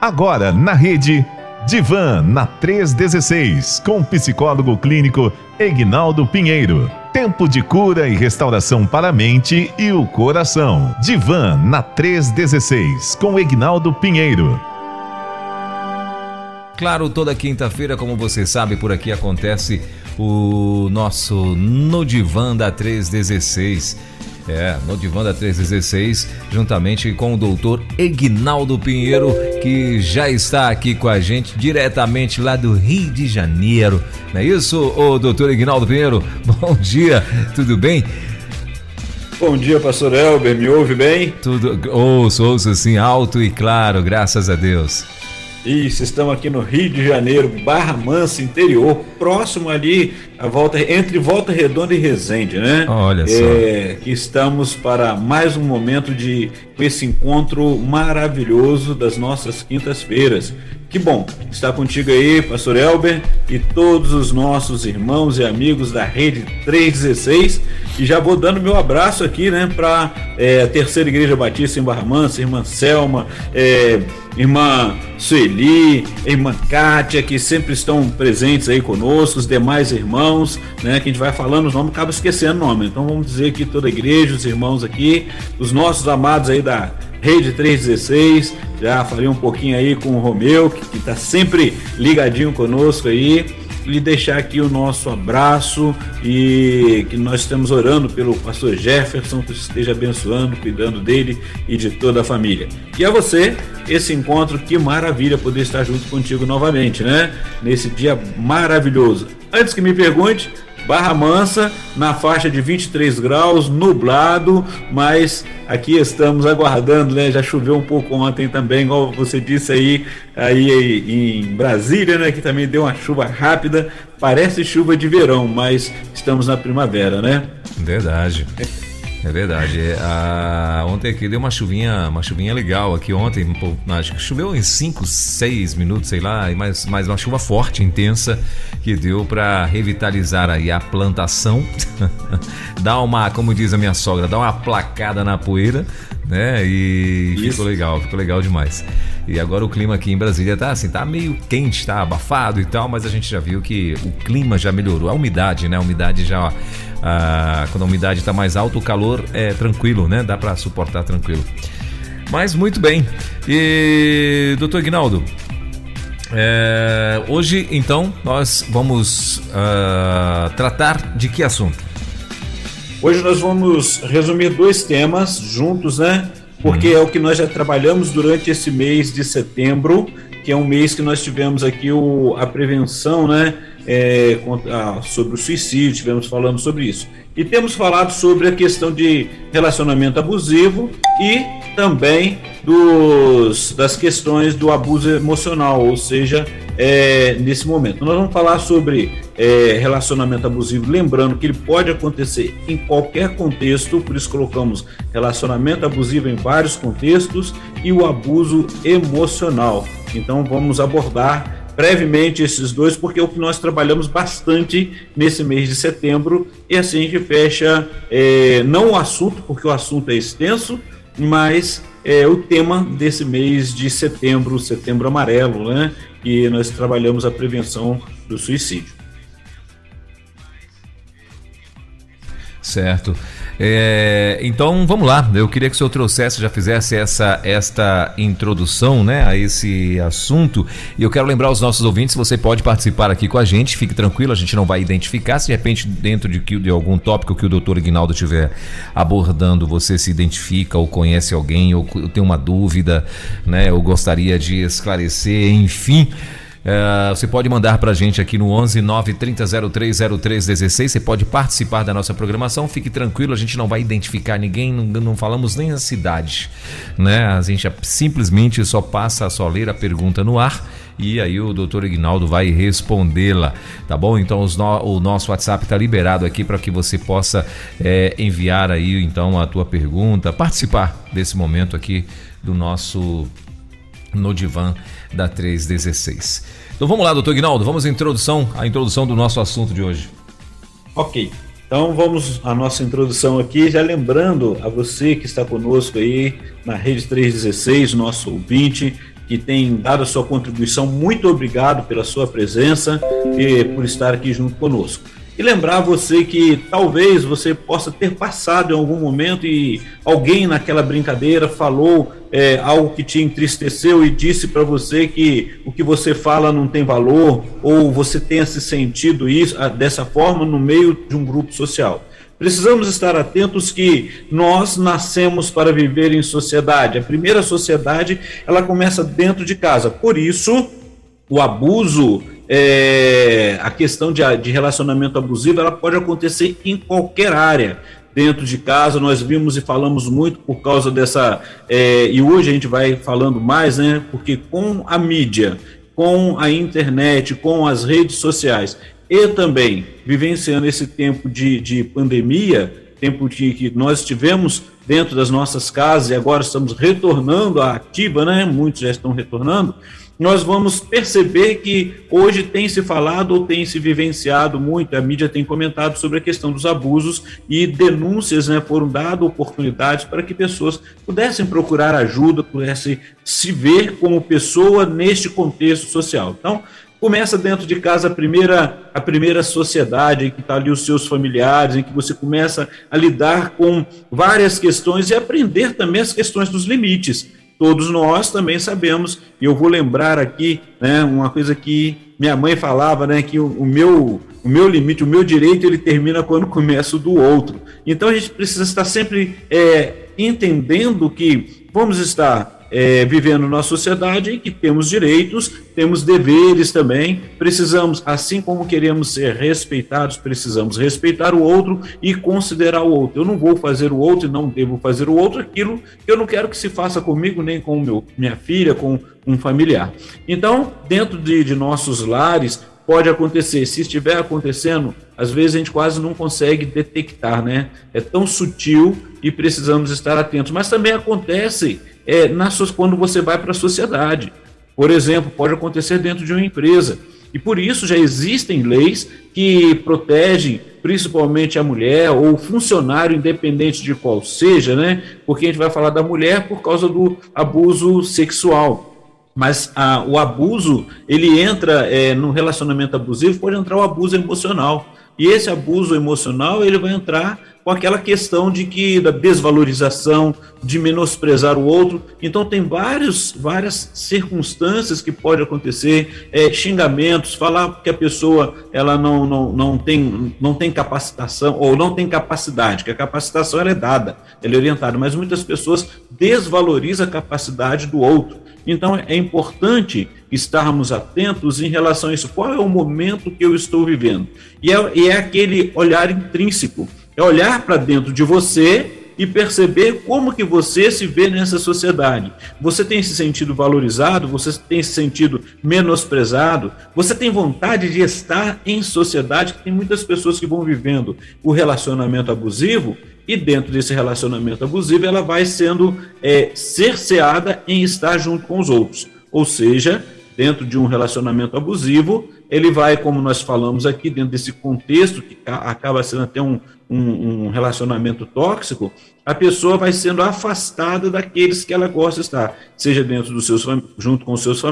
Agora na rede Divan na 316 com o psicólogo clínico Egnaldo Pinheiro. Tempo de cura e restauração para a mente e o coração. Divan na 316 com Egnaldo Pinheiro. Claro, toda quinta-feira, como você sabe, por aqui acontece o nosso No Divan da 316. É, no Divã da 316, juntamente com o doutor Egnaldo Pinheiro, que já está aqui com a gente diretamente lá do Rio de Janeiro. Não é isso, ô doutor Egnaldo Pinheiro? Bom dia, tudo bem? Bom dia, pastor Elber, me ouve bem? Tudo, ouço, ouço assim, alto e claro, graças a Deus. Isso, estamos aqui no Rio de Janeiro, Barra Mansa, interior, próximo ali, a volta entre Volta Redonda e Resende, né? Olha só. É, estamos para mais um momento de esse encontro maravilhoso das nossas quintas-feiras. Que bom estar contigo aí, Pastor Elber, e todos os nossos irmãos e amigos da Rede 316. E já vou dando meu abraço aqui, né, para é, a Terceira Igreja Batista em Barra Mansa, irmã Selma, é, irmã Sueli, irmã Kátia, que sempre estão presentes aí conosco, os demais irmãos, né, que a gente vai falando os nomes, acaba esquecendo o nome. Então vamos dizer que toda a igreja, os irmãos aqui, os nossos amados aí da Rede 316. Já falei um pouquinho aí com o Romeu, que está sempre ligadinho conosco aí. E deixar aqui o nosso abraço e que nós estamos orando pelo pastor Jefferson, que esteja abençoando, cuidando dele e de toda a família. E a você, esse encontro, que maravilha poder estar junto contigo novamente, né? Nesse dia maravilhoso. Antes que me pergunte, Barra Mansa, na faixa de 23 graus, nublado, mas aqui estamos aguardando, né? Já choveu um pouco ontem também, igual você disse aí, aí em Brasília, né? Que também deu uma chuva rápida, parece chuva de verão, mas estamos na primavera, né? Verdade. É verdade. É, a, ontem aqui deu uma chuvinha, uma chuvinha legal aqui ontem. Pô, acho que choveu em 5, 6 minutos, sei lá, mas, mas uma chuva forte, intensa, que deu para revitalizar aí a plantação. dá uma, como diz a minha sogra, dá uma placada na poeira, né? E Isso. ficou legal, ficou legal demais. E agora o clima aqui em Brasília tá assim, tá meio quente, tá abafado e tal, mas a gente já viu que o clima já melhorou. A umidade, né? A umidade já ah, quando a umidade está mais alta, o calor é tranquilo, né? Dá para suportar tranquilo. Mas muito bem. E doutor Ignaldo, é, hoje então nós vamos uh, tratar de que assunto? Hoje nós vamos resumir dois temas juntos, né? Porque hum. é o que nós já trabalhamos durante esse mês de setembro, que é um mês que nós tivemos aqui o, a prevenção, né? É, sobre o suicídio, tivemos falando sobre isso. E temos falado sobre a questão de relacionamento abusivo e também dos, das questões do abuso emocional, ou seja, é, nesse momento. Nós vamos falar sobre é, relacionamento abusivo, lembrando que ele pode acontecer em qualquer contexto, por isso colocamos relacionamento abusivo em vários contextos e o abuso emocional. Então vamos abordar brevemente esses dois, porque é o que nós trabalhamos bastante nesse mês de setembro, e assim a gente fecha é, não o assunto, porque o assunto é extenso, mas é, o tema desse mês de setembro, setembro amarelo, né? E nós trabalhamos a prevenção do suicídio. Certo. É, então vamos lá, eu queria que o senhor trouxesse, já fizesse essa esta introdução né, a esse assunto. E eu quero lembrar os nossos ouvintes: você pode participar aqui com a gente, fique tranquilo, a gente não vai identificar. Se de repente, dentro de, de algum tópico que o doutor Ignaldo estiver abordando, você se identifica ou conhece alguém, ou tem uma dúvida, né, ou gostaria de esclarecer, enfim. É, você pode mandar para a gente aqui no 11 930030316. Você pode participar da nossa programação. Fique tranquilo, a gente não vai identificar ninguém, não, não falamos nem a cidade. Né? A gente simplesmente só passa, só ler a pergunta no ar e aí o doutor Ignaldo vai respondê-la, tá bom? Então no, o nosso WhatsApp está liberado aqui para que você possa é, enviar aí então a tua pergunta, participar desse momento aqui do nosso no divã da 316. Então vamos lá, doutor Ignaldo, vamos à introdução, a introdução do nosso assunto de hoje. Ok, então vamos à nossa introdução aqui, já lembrando a você que está conosco aí na Rede 316, nosso ouvinte, que tem dado a sua contribuição. Muito obrigado pela sua presença e por estar aqui junto conosco. E lembrar você que talvez você possa ter passado em algum momento e alguém naquela brincadeira falou é, algo que te entristeceu e disse para você que o que você fala não tem valor ou você tenha se sentido isso ah, dessa forma no meio de um grupo social. Precisamos estar atentos que nós nascemos para viver em sociedade. A primeira sociedade, ela começa dentro de casa. Por isso, o abuso, é, a questão de, de relacionamento abusivo, ela pode acontecer em qualquer área dentro de casa. Nós vimos e falamos muito por causa dessa. É, e hoje a gente vai falando mais, né? Porque com a mídia, com a internet, com as redes sociais, e também vivenciando esse tempo de, de pandemia, tempo de que nós tivemos dentro das nossas casas e agora estamos retornando à ativa, né? Muitos já estão retornando. Nós vamos perceber que hoje tem se falado ou tem se vivenciado muito, a mídia tem comentado sobre a questão dos abusos e denúncias, né? Foram dadas oportunidades para que pessoas pudessem procurar ajuda, pudessem se ver como pessoa neste contexto social. Então, começa dentro de casa a primeira, a primeira sociedade em que está ali os seus familiares, em que você começa a lidar com várias questões e aprender também as questões dos limites. Todos nós também sabemos, e eu vou lembrar aqui, né, uma coisa que minha mãe falava, né, que o, o meu o meu limite, o meu direito, ele termina quando começa o do outro. Então a gente precisa estar sempre é, entendendo que vamos estar é, vivendo numa sociedade em que temos direitos, temos deveres também, precisamos, assim como queremos ser respeitados, precisamos respeitar o outro e considerar o outro. Eu não vou fazer o outro e não devo fazer o outro aquilo que eu não quero que se faça comigo, nem com meu, minha filha, com um familiar. Então, dentro de, de nossos lares, pode acontecer. Se estiver acontecendo, às vezes a gente quase não consegue detectar, né? É tão sutil e precisamos estar atentos. Mas também acontece é, na, quando você vai para a sociedade. Por exemplo, pode acontecer dentro de uma empresa. E por isso já existem leis que protegem principalmente a mulher ou o funcionário, independente de qual seja, né? Porque a gente vai falar da mulher por causa do abuso sexual. Mas a, o abuso, ele entra é, no relacionamento abusivo, pode entrar o abuso emocional. E esse abuso emocional, ele vai entrar com aquela questão de que da desvalorização, de menosprezar o outro. Então tem vários, várias circunstâncias que pode acontecer, é, xingamentos, falar que a pessoa ela não, não, não, tem, não tem capacitação ou não tem capacidade, que a capacitação ela é dada, ela é orientada, mas muitas pessoas desvalorizam a capacidade do outro. Então é importante estarmos atentos em relação a isso. Qual é o momento que eu estou vivendo? E é, e é aquele olhar intrínseco é olhar para dentro de você e perceber como que você se vê nessa sociedade. Você tem se sentido valorizado? Você tem se sentido menosprezado? Você tem vontade de estar em sociedade? Tem muitas pessoas que vão vivendo o relacionamento abusivo e dentro desse relacionamento abusivo ela vai sendo é, cerceada em estar junto com os outros. Ou seja, dentro de um relacionamento abusivo, ele vai, como nós falamos aqui, dentro desse contexto que acaba sendo até um, um, um, relacionamento tóxico, a pessoa vai sendo afastada daqueles que ela gosta de estar, seja dentro dos seus junto com os seus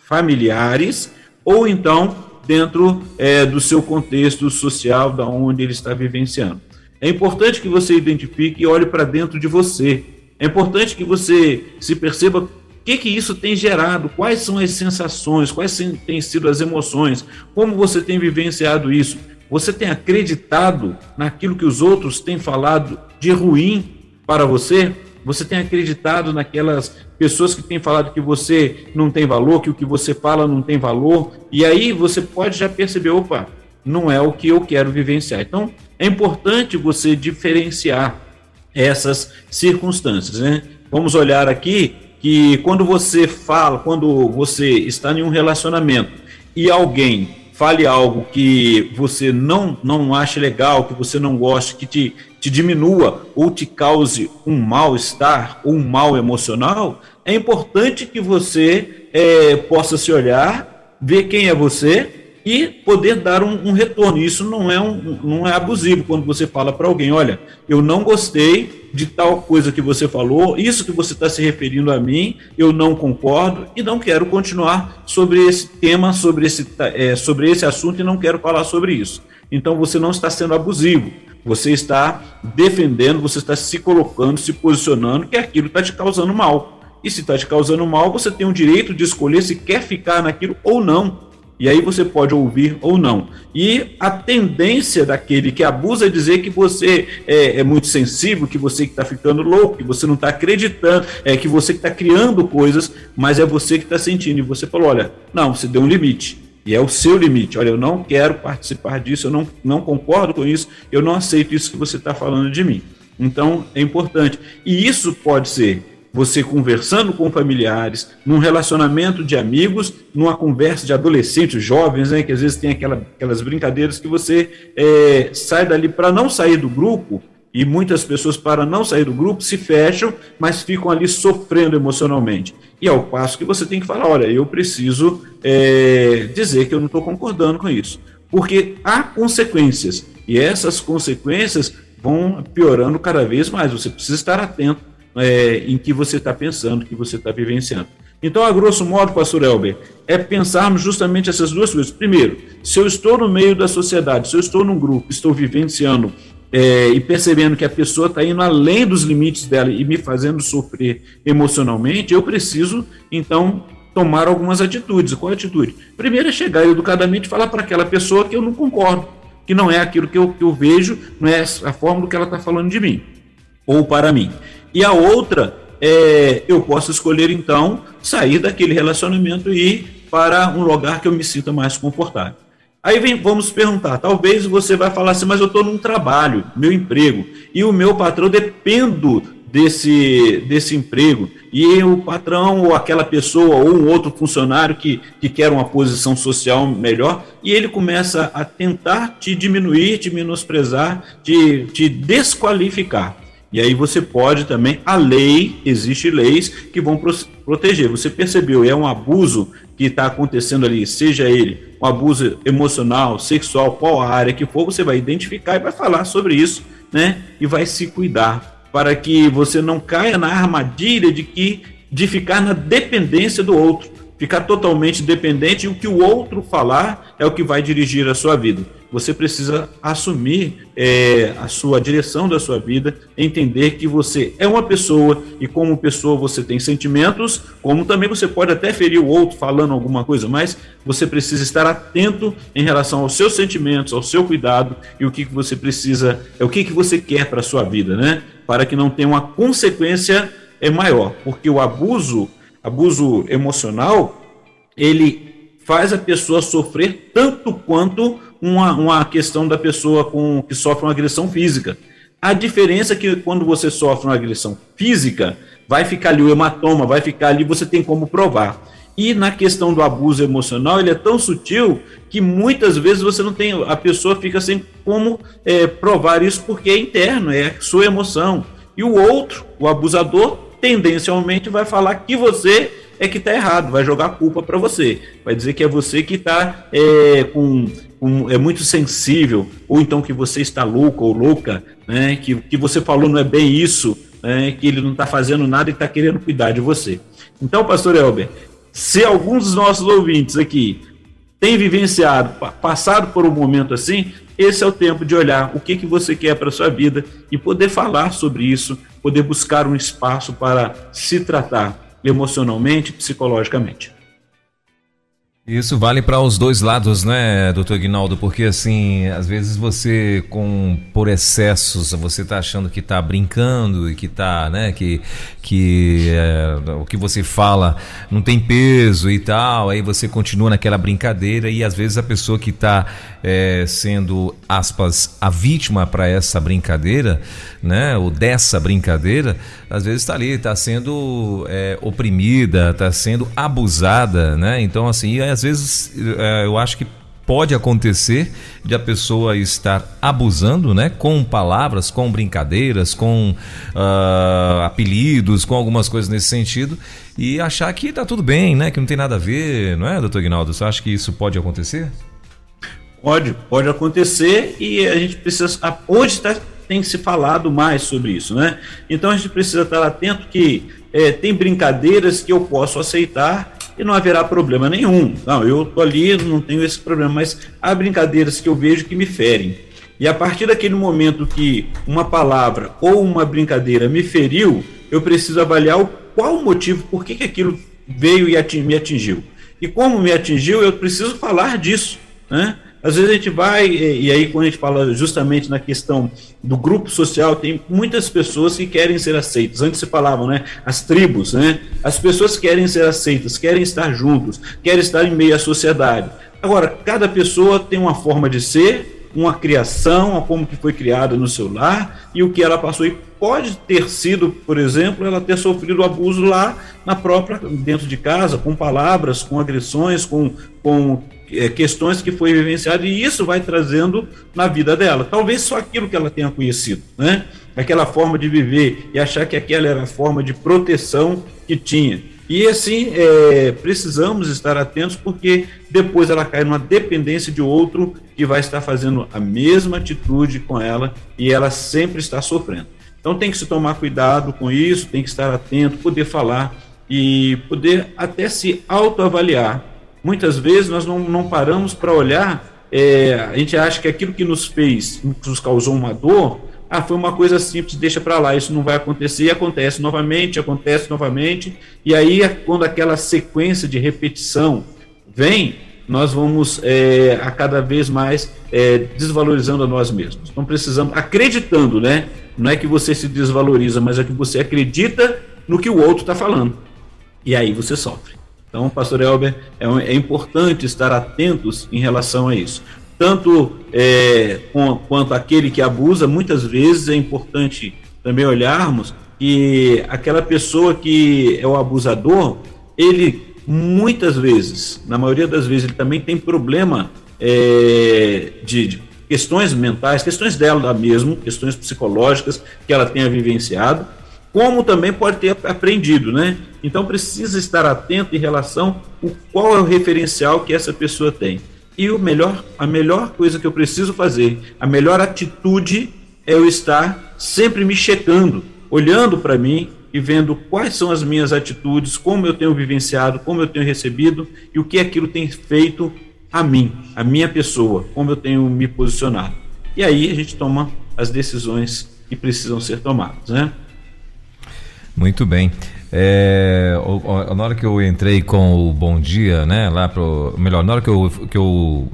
familiares ou então dentro é, do seu contexto social, da onde ele está vivenciando. É importante que você identifique e olhe para dentro de você. É importante que você se perceba que, que isso tem gerado, quais são as sensações, quais têm sido as emoções, como você tem vivenciado isso você tem acreditado naquilo que os outros têm falado de ruim para você? Você tem acreditado naquelas pessoas que têm falado que você não tem valor, que o que você fala não tem valor? E aí você pode já perceber, opa, não é o que eu quero vivenciar. Então, é importante você diferenciar essas circunstâncias, né? Vamos olhar aqui que quando você fala, quando você está em um relacionamento e alguém fale algo que você não, não ache legal, que você não goste, que te, te diminua ou te cause um mal-estar ou um mal emocional, é importante que você é, possa se olhar, ver quem é você e poder dar um, um retorno. Isso não é, um, não é abusivo quando você fala para alguém: olha, eu não gostei de tal coisa que você falou, isso que você está se referindo a mim, eu não concordo e não quero continuar sobre esse tema, sobre esse, é, sobre esse assunto e não quero falar sobre isso. Então você não está sendo abusivo, você está defendendo, você está se colocando, se posicionando que aquilo está te causando mal. E se está te causando mal, você tem o direito de escolher se quer ficar naquilo ou não. E aí você pode ouvir ou não. E a tendência daquele que abusa é dizer que você é, é muito sensível, que você está ficando louco, que você não está acreditando, é que você está criando coisas, mas é você que está sentindo. E você falou: olha, não, você deu um limite. E é o seu limite. Olha, eu não quero participar disso, eu não, não concordo com isso, eu não aceito isso que você está falando de mim. Então, é importante. E isso pode ser você conversando com familiares, num relacionamento de amigos, numa conversa de adolescentes, jovens, né, que às vezes tem aquela, aquelas brincadeiras que você é, sai dali para não sair do grupo, e muitas pessoas, para não sair do grupo, se fecham, mas ficam ali sofrendo emocionalmente. E ao passo que você tem que falar: olha, eu preciso é, dizer que eu não estou concordando com isso. Porque há consequências, e essas consequências vão piorando cada vez mais. Você precisa estar atento é, em que você está pensando, que você está vivenciando. Então, a grosso modo, pastor Elber, é pensarmos justamente essas duas coisas. Primeiro, se eu estou no meio da sociedade, se eu estou num grupo, estou vivenciando é, e percebendo que a pessoa está indo além dos limites dela e me fazendo sofrer emocionalmente, eu preciso, então, tomar algumas atitudes. Qual a atitude? Primeiro é chegar educadamente e falar para aquela pessoa que eu não concordo, que não é aquilo que eu, que eu vejo, não é a forma do que ela está falando de mim, ou para mim. E a outra, é, eu posso escolher então sair daquele relacionamento e ir para um lugar que eu me sinta mais confortável. Aí vem, vamos perguntar, talvez você vai falar assim, mas eu estou num trabalho, meu emprego, e o meu patrão dependo desse, desse emprego, e o patrão ou aquela pessoa ou um outro funcionário que, que quer uma posição social melhor, e ele começa a tentar te diminuir, te menosprezar, te, te desqualificar. E aí você pode também, a lei, existe leis que vão proteger. Você percebeu, é um abuso que está acontecendo ali, seja ele um abuso emocional, sexual, qual área que for, você vai identificar e vai falar sobre isso, né? E vai se cuidar para que você não caia na armadilha de que de ficar na dependência do outro, ficar totalmente dependente e o que o outro falar é o que vai dirigir a sua vida você precisa assumir é, a sua direção da sua vida, entender que você é uma pessoa e como pessoa você tem sentimentos, como também você pode até ferir o outro falando alguma coisa, mas você precisa estar atento em relação aos seus sentimentos, ao seu cuidado e o que, que você precisa, é o que, que você quer para a sua vida, né? Para que não tenha uma consequência é maior, porque o abuso, abuso emocional, ele faz a pessoa sofrer tanto quanto uma, uma questão da pessoa com, que sofre uma agressão física. A diferença é que quando você sofre uma agressão física, vai ficar ali o hematoma, vai ficar ali, você tem como provar. E na questão do abuso emocional, ele é tão sutil que muitas vezes você não tem, a pessoa fica sem como é, provar isso porque é interno, é sua emoção. E o outro, o abusador, tendencialmente vai falar que você é que está errado, vai jogar culpa para você, vai dizer que é você que está é, com um, é muito sensível, ou então que você está louco ou louca, né, que, que você falou não é bem isso, né, que ele não está fazendo nada e está querendo cuidar de você. Então, pastor Elber, se alguns dos nossos ouvintes aqui têm vivenciado, passado por um momento assim, esse é o tempo de olhar o que, que você quer para a sua vida e poder falar sobre isso, poder buscar um espaço para se tratar emocionalmente, psicologicamente. Isso vale para os dois lados, né, doutor Guinaldo? Porque, assim, às vezes você, com por excessos, você está achando que está brincando e que está, né, que, que é, o que você fala não tem peso e tal, aí você continua naquela brincadeira e às vezes a pessoa que está é, sendo, aspas, a vítima para essa brincadeira, né, ou dessa brincadeira, às vezes está ali, está sendo é, oprimida, está sendo abusada, né? Então, assim, às vezes é, eu acho que pode acontecer de a pessoa estar abusando, né, com palavras, com brincadeiras, com uh, apelidos, com algumas coisas nesse sentido e achar que tá tudo bem, né, que não tem nada a ver, não é, doutor Guinaldo? Você acha que isso pode acontecer? Pode, pode acontecer e a gente precisa. Hoje tá, tem se falado mais sobre isso, né? Então a gente precisa estar atento que é, tem brincadeiras que eu posso aceitar e não haverá problema nenhum. Não, eu tô ali, não tenho esse problema, mas há brincadeiras que eu vejo que me ferem. E a partir daquele momento que uma palavra ou uma brincadeira me feriu, eu preciso avaliar o, qual o motivo, por que, que aquilo veio e me atingiu. E como me atingiu, eu preciso falar disso. Né? Às vezes a gente vai, e aí quando a gente fala justamente na questão do grupo social, tem muitas pessoas que querem ser aceitas. Antes se falavam, né? As tribos, né? As pessoas querem ser aceitas, querem estar juntos, querem estar em meio à sociedade. Agora, cada pessoa tem uma forma de ser, uma criação, como que foi criada no seu lar e o que ela passou. E pode ter sido, por exemplo, ela ter sofrido abuso lá na própria, dentro de casa, com palavras, com agressões, com, com é, questões que foi vivenciado e isso vai trazendo na vida dela. Talvez só aquilo que ela tenha conhecido, né? Aquela forma de viver e achar que aquela era a forma de proteção que tinha. E assim, é, precisamos estar atentos porque depois ela cai numa dependência de outro que vai estar fazendo a mesma atitude com ela e ela sempre está sofrendo. Então tem que se tomar cuidado com isso, tem que estar atento, poder falar e poder até se autoavaliar muitas vezes nós não, não paramos para olhar, é, a gente acha que aquilo que nos fez, que nos causou uma dor, ah, foi uma coisa simples, deixa para lá, isso não vai acontecer, e acontece novamente, acontece novamente, e aí quando aquela sequência de repetição vem, nós vamos é, a cada vez mais é, desvalorizando a nós mesmos. Então precisamos, acreditando, né? Não é que você se desvaloriza, mas é que você acredita no que o outro está falando. E aí você sofre. Então, pastor Elber, é, é importante estar atentos em relação a isso. Tanto é, com, quanto aquele que abusa, muitas vezes é importante também olharmos que aquela pessoa que é o abusador, ele muitas vezes, na maioria das vezes, ele também tem problema é, de, de, questões mentais, questões dela mesmo, questões psicológicas que ela tenha vivenciado, como também pode ter aprendido, né? Então precisa estar atento em relação a qual é o referencial que essa pessoa tem. E o melhor, a melhor coisa que eu preciso fazer, a melhor atitude é eu estar sempre me checando, olhando para mim e vendo quais são as minhas atitudes, como eu tenho vivenciado, como eu tenho recebido e o que aquilo tem feito a mim, a minha pessoa, como eu tenho me posicionado. E aí a gente toma as decisões que precisam ser tomadas, né? Muito bem. É, na hora que eu entrei com o bom dia, né, lá pro, melhor, na hora que eu, que eu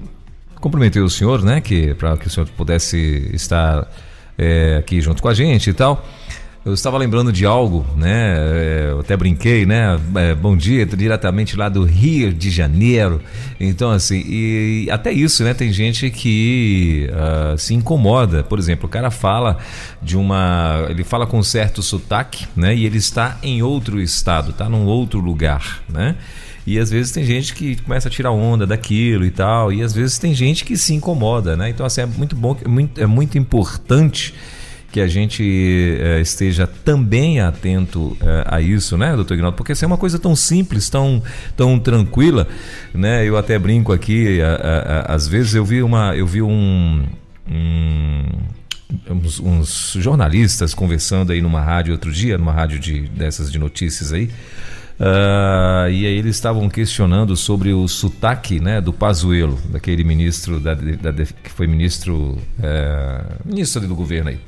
cumprimentei o senhor, né, que para que o senhor pudesse estar é, aqui junto com a gente e tal. Eu estava lembrando de algo, né? É, eu até brinquei, né? É, bom dia, diretamente lá do Rio de Janeiro. Então, assim, e até isso, né? Tem gente que uh, se incomoda. Por exemplo, o cara fala de uma. Ele fala com certo sotaque, né? E ele está em outro estado, está num outro lugar, né? E às vezes tem gente que começa a tirar onda daquilo e tal. E às vezes tem gente que se incomoda, né? Então, assim, é muito bom, é muito, é muito importante que a gente é, esteja também atento é, a isso, né, doutor Ignaldo? Porque se é uma coisa tão simples, tão, tão tranquila, né? Eu até brinco aqui, a, a, a, às vezes eu vi uma, eu vi um, um uns, uns, jornalistas conversando aí numa rádio outro dia, numa rádio de, dessas de notícias aí, Uh, e aí eles estavam questionando sobre o sotaque né, do Pazuello, daquele ministro da, da, que foi ministro, é, ministro do governo aí.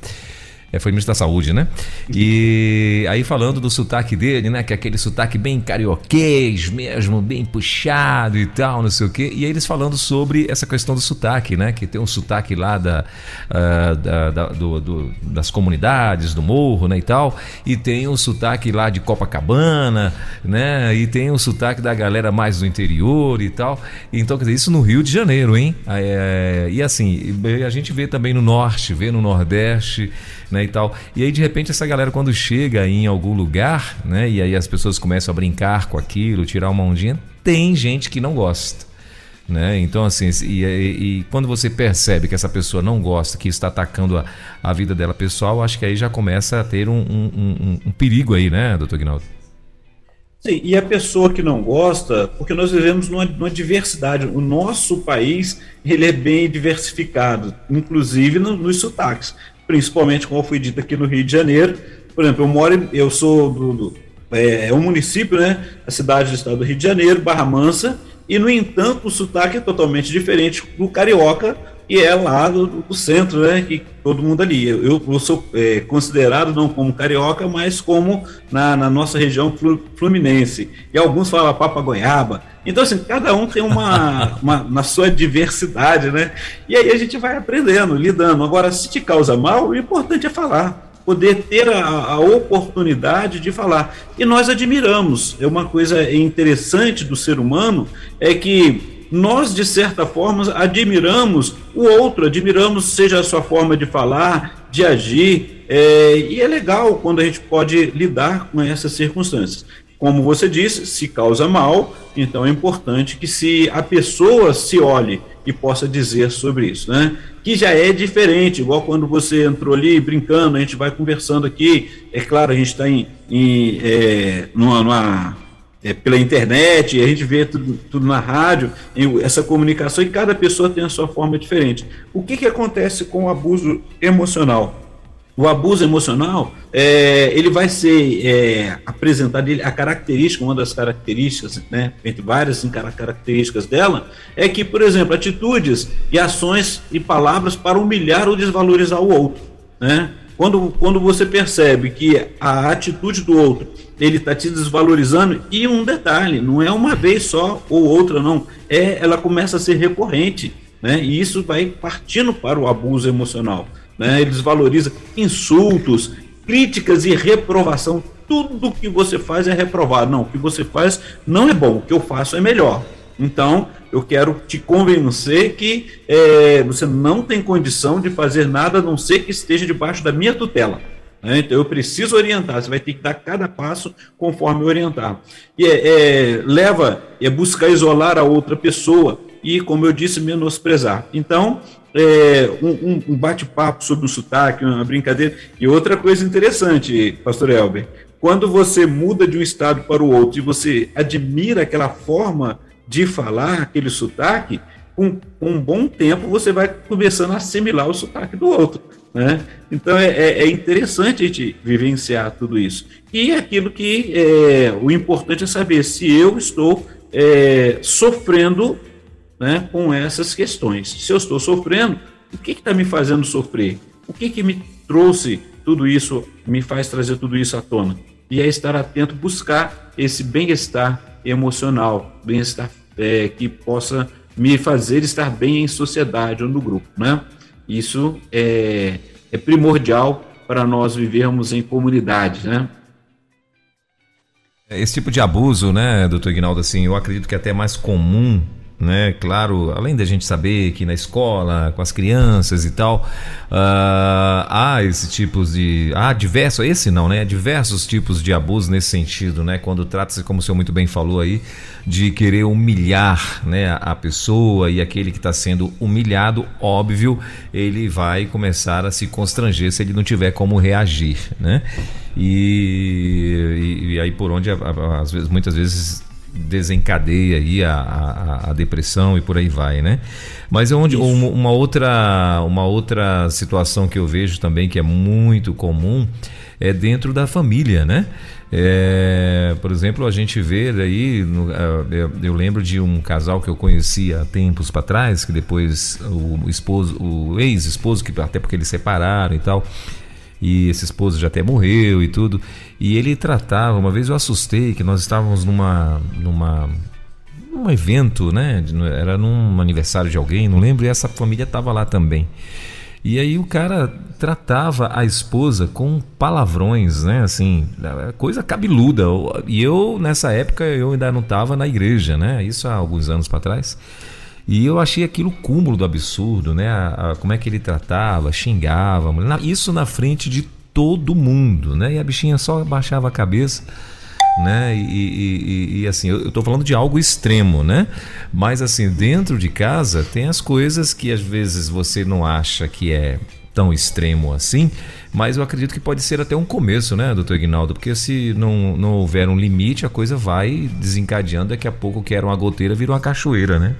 É, foi ministro da Saúde, né? E aí falando do sotaque dele, né? Que é aquele sotaque bem carioquês mesmo, bem puxado e tal, não sei o quê. E aí eles falando sobre essa questão do sotaque, né? Que tem um sotaque lá da, uh, da, da do, do, das comunidades, do morro, né? E tal. E tem um sotaque lá de Copacabana, né? E tem um sotaque da galera mais do interior e tal. Então, quer dizer, isso no Rio de Janeiro, hein? É, e assim, a gente vê também no norte, vê no nordeste né, e tal. E aí de repente essa galera quando chega em algum lugar, né, e aí as pessoas começam a brincar com aquilo, tirar uma ondinha, tem gente que não gosta. Né? Então, assim, e, e, e, quando você percebe que essa pessoa não gosta, que está atacando a, a vida dela pessoal, acho que aí já começa a ter um, um, um, um perigo aí, né, doutor Guinaldo? Sim, e a pessoa que não gosta, porque nós vivemos numa, numa, diversidade. O nosso país ele é bem diversificado, inclusive no, nos sotaques, principalmente como foi dito aqui no Rio de Janeiro. Por exemplo, eu moro, eu sou do, do é, é um município, né? A cidade do estado do Rio de Janeiro, Barra Mansa, e no entanto o sotaque é totalmente diferente do carioca e é lá do, do, centro, né? Que todo mundo ali. Eu, eu sou é, considerado não como carioca, mas como na, na, nossa região fluminense. E alguns falam papa goiaba. Então, assim, cada um tem uma, uma na sua diversidade, né? E aí a gente vai aprendendo, lidando. Agora, se te causa mal, o importante é falar poder ter a, a, oportunidade de falar. E nós admiramos. É uma coisa interessante do ser humano é que nós, de certa forma, admiramos o outro, admiramos, seja a sua forma de falar, de agir, é, e é legal quando a gente pode lidar com essas circunstâncias. Como você disse, se causa mal, então é importante que se a pessoa se olhe e possa dizer sobre isso, né? Que já é diferente, igual quando você entrou ali brincando, a gente vai conversando aqui, é claro, a gente está em, em é, numa, numa é, pela internet, a gente vê tudo, tudo na rádio, essa comunicação, e cada pessoa tem a sua forma diferente. O que, que acontece com o abuso emocional? O abuso emocional, é, ele vai ser é, apresentado, a característica, uma das características, né, entre várias características dela, é que, por exemplo, atitudes e ações e palavras para humilhar ou desvalorizar o outro, né? Quando, quando você percebe que a atitude do outro ele está te desvalorizando e um detalhe, não é uma vez só ou outra não, é ela começa a ser recorrente, né? E isso vai partindo para o abuso emocional, né? Ele desvaloriza insultos, críticas e reprovação. Tudo que você faz é reprovado. Não, o que você faz não é bom, o que eu faço é melhor. Então, eu quero te convencer que é, você não tem condição de fazer nada a não ser que esteja debaixo da minha tutela. Né? Então, eu preciso orientar, você vai ter que dar cada passo conforme orientar. E é, é, leva, é buscar isolar a outra pessoa e, como eu disse, menosprezar. Então, é, um, um bate-papo sobre o sotaque, uma brincadeira. E outra coisa interessante, pastor Elber, quando você muda de um estado para o outro e você admira aquela forma de falar aquele sotaque, com, com um bom tempo você vai começando a assimilar o sotaque do outro. Né? Então é, é, é interessante a gente vivenciar tudo isso. E é aquilo que é, o importante é saber se eu estou é, sofrendo né, com essas questões. Se eu estou sofrendo, o que está me fazendo sofrer? O que, que me trouxe tudo isso, me faz trazer tudo isso à tona? E é estar atento, buscar esse bem-estar emocional, bem-estar é, que possa me fazer estar bem em sociedade ou no grupo, né? Isso é, é primordial para nós vivermos em comunidade, né? Esse tipo de abuso, né, doutor Ignaldo, assim, eu acredito que é até mais comum né? Claro, além da gente saber que na escola, com as crianças e tal, uh, há esse tipos de. Há diversos, esse não, né? Diversos tipos de abuso nesse sentido, né? Quando trata-se, como o senhor muito bem falou aí, de querer humilhar né, a pessoa e aquele que está sendo humilhado, óbvio, ele vai começar a se constranger se ele não tiver como reagir, né? E, e, e aí por onde, às vezes, muitas vezes desencadeia aí a, a, a, depressão e por aí vai, né? Mas é onde uma, uma, outra uma outra situação que eu vejo também que é muito comum é dentro da família, né? É, por exemplo, a gente vê aí, eu, lembro de um casal que eu conhecia há tempos para trás, que depois o esposo, o ex-esposo, que até porque eles separaram e tal, e esse esposo já até morreu e tudo. E ele tratava, uma vez eu assustei que nós estávamos numa numa um evento, né? Era num aniversário de alguém, não lembro, e essa família estava lá também. E aí o cara tratava a esposa com palavrões, né? Assim, coisa cabeluda. E eu, nessa época, eu ainda não estava na igreja, né? Isso há alguns anos para trás. E eu achei aquilo cúmulo do absurdo, né? A, a, como é que ele tratava, xingava, isso na frente de todo mundo, né? E a bichinha só baixava a cabeça, né? E, e, e, e assim, eu estou falando de algo extremo, né? Mas assim, dentro de casa tem as coisas que às vezes você não acha que é tão extremo assim, mas eu acredito que pode ser até um começo, né, doutor Ignaldo? Porque se não, não houver um limite, a coisa vai desencadeando, daqui a pouco que era uma goteira vira uma cachoeira, né?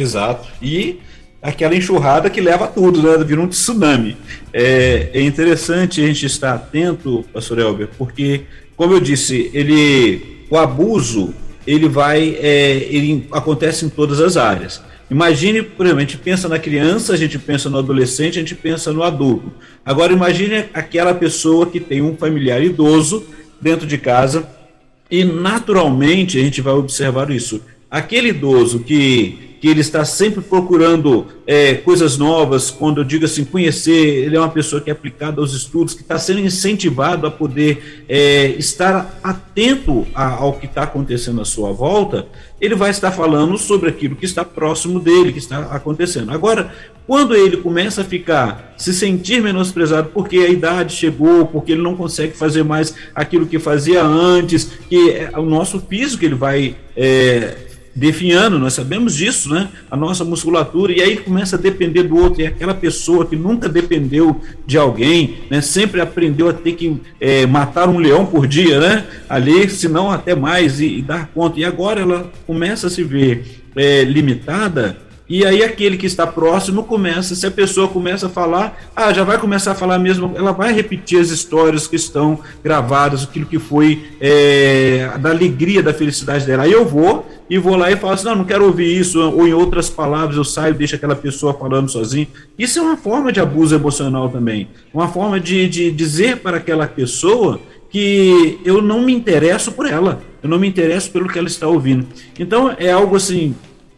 Exato. E aquela enxurrada que leva tudo, né? Vira um tsunami. É, é interessante a gente estar atento, pastor Elber, porque, como eu disse, ele, o abuso, ele vai, é, ele acontece em todas as áreas. Imagine, por exemplo, a gente pensa na criança, a gente pensa no adolescente, a gente pensa no adulto. Agora imagine aquela pessoa que tem um familiar idoso dentro de casa e naturalmente a gente vai observar isso. Aquele idoso que que ele está sempre procurando é, coisas novas, quando eu digo assim, conhecer, ele é uma pessoa que é aplicada aos estudos, que está sendo incentivado a poder é, estar atento a, ao que está acontecendo à sua volta, ele vai estar falando sobre aquilo que está próximo dele, que está acontecendo. Agora, quando ele começa a ficar, se sentir menosprezado porque a idade chegou, porque ele não consegue fazer mais aquilo que fazia antes, que é o nosso físico ele vai é, definhando, nós sabemos disso, né? A nossa musculatura, e aí começa a depender do outro, e aquela pessoa que nunca dependeu de alguém, né? Sempre aprendeu a ter que é, matar um leão por dia, né? Ali, se não até mais, e, e, dar conta. E agora ela começa a se ver é, limitada e aí aquele que está próximo começa, se a pessoa começa a falar, ah, já vai começar a falar mesmo, ela vai repetir as histórias que estão gravadas, aquilo que foi é, da alegria, da felicidade dela. Aí eu vou e vou lá e falo assim, não, não quero ouvir isso, ou em outras palavras eu saio e deixo aquela pessoa falando sozinho. Isso é uma forma de abuso emocional também, uma forma de, de dizer para aquela pessoa que eu não me interesso por ela, eu não me interesso pelo que ela está ouvindo. Então é algo assim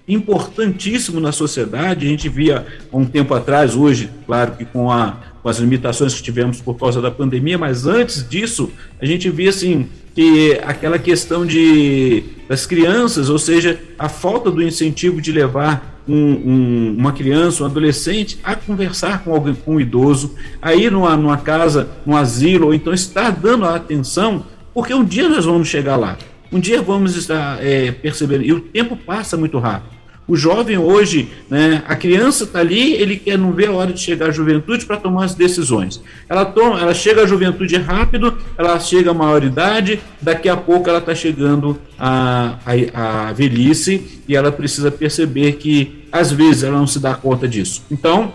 importantíssimo na sociedade. A gente via um tempo atrás, hoje, claro que com, a, com as limitações que tivemos por causa da pandemia, mas antes disso, a gente via assim que aquela questão de das crianças, ou seja, a falta do incentivo de levar um, um, uma criança, um adolescente a conversar com alguém, com um idoso, a ir numa, numa casa, num asilo, ou então estar dando a atenção, porque um dia nós vamos chegar lá. Um dia vamos estar é, percebendo, e o tempo passa muito rápido. O jovem hoje, né, a criança está ali, ele quer não ver a hora de chegar à juventude para tomar as decisões. Ela, toma, ela chega à juventude rápido, ela chega à maioridade, daqui a pouco ela está chegando à, à, à velhice e ela precisa perceber que às vezes ela não se dá conta disso. Então,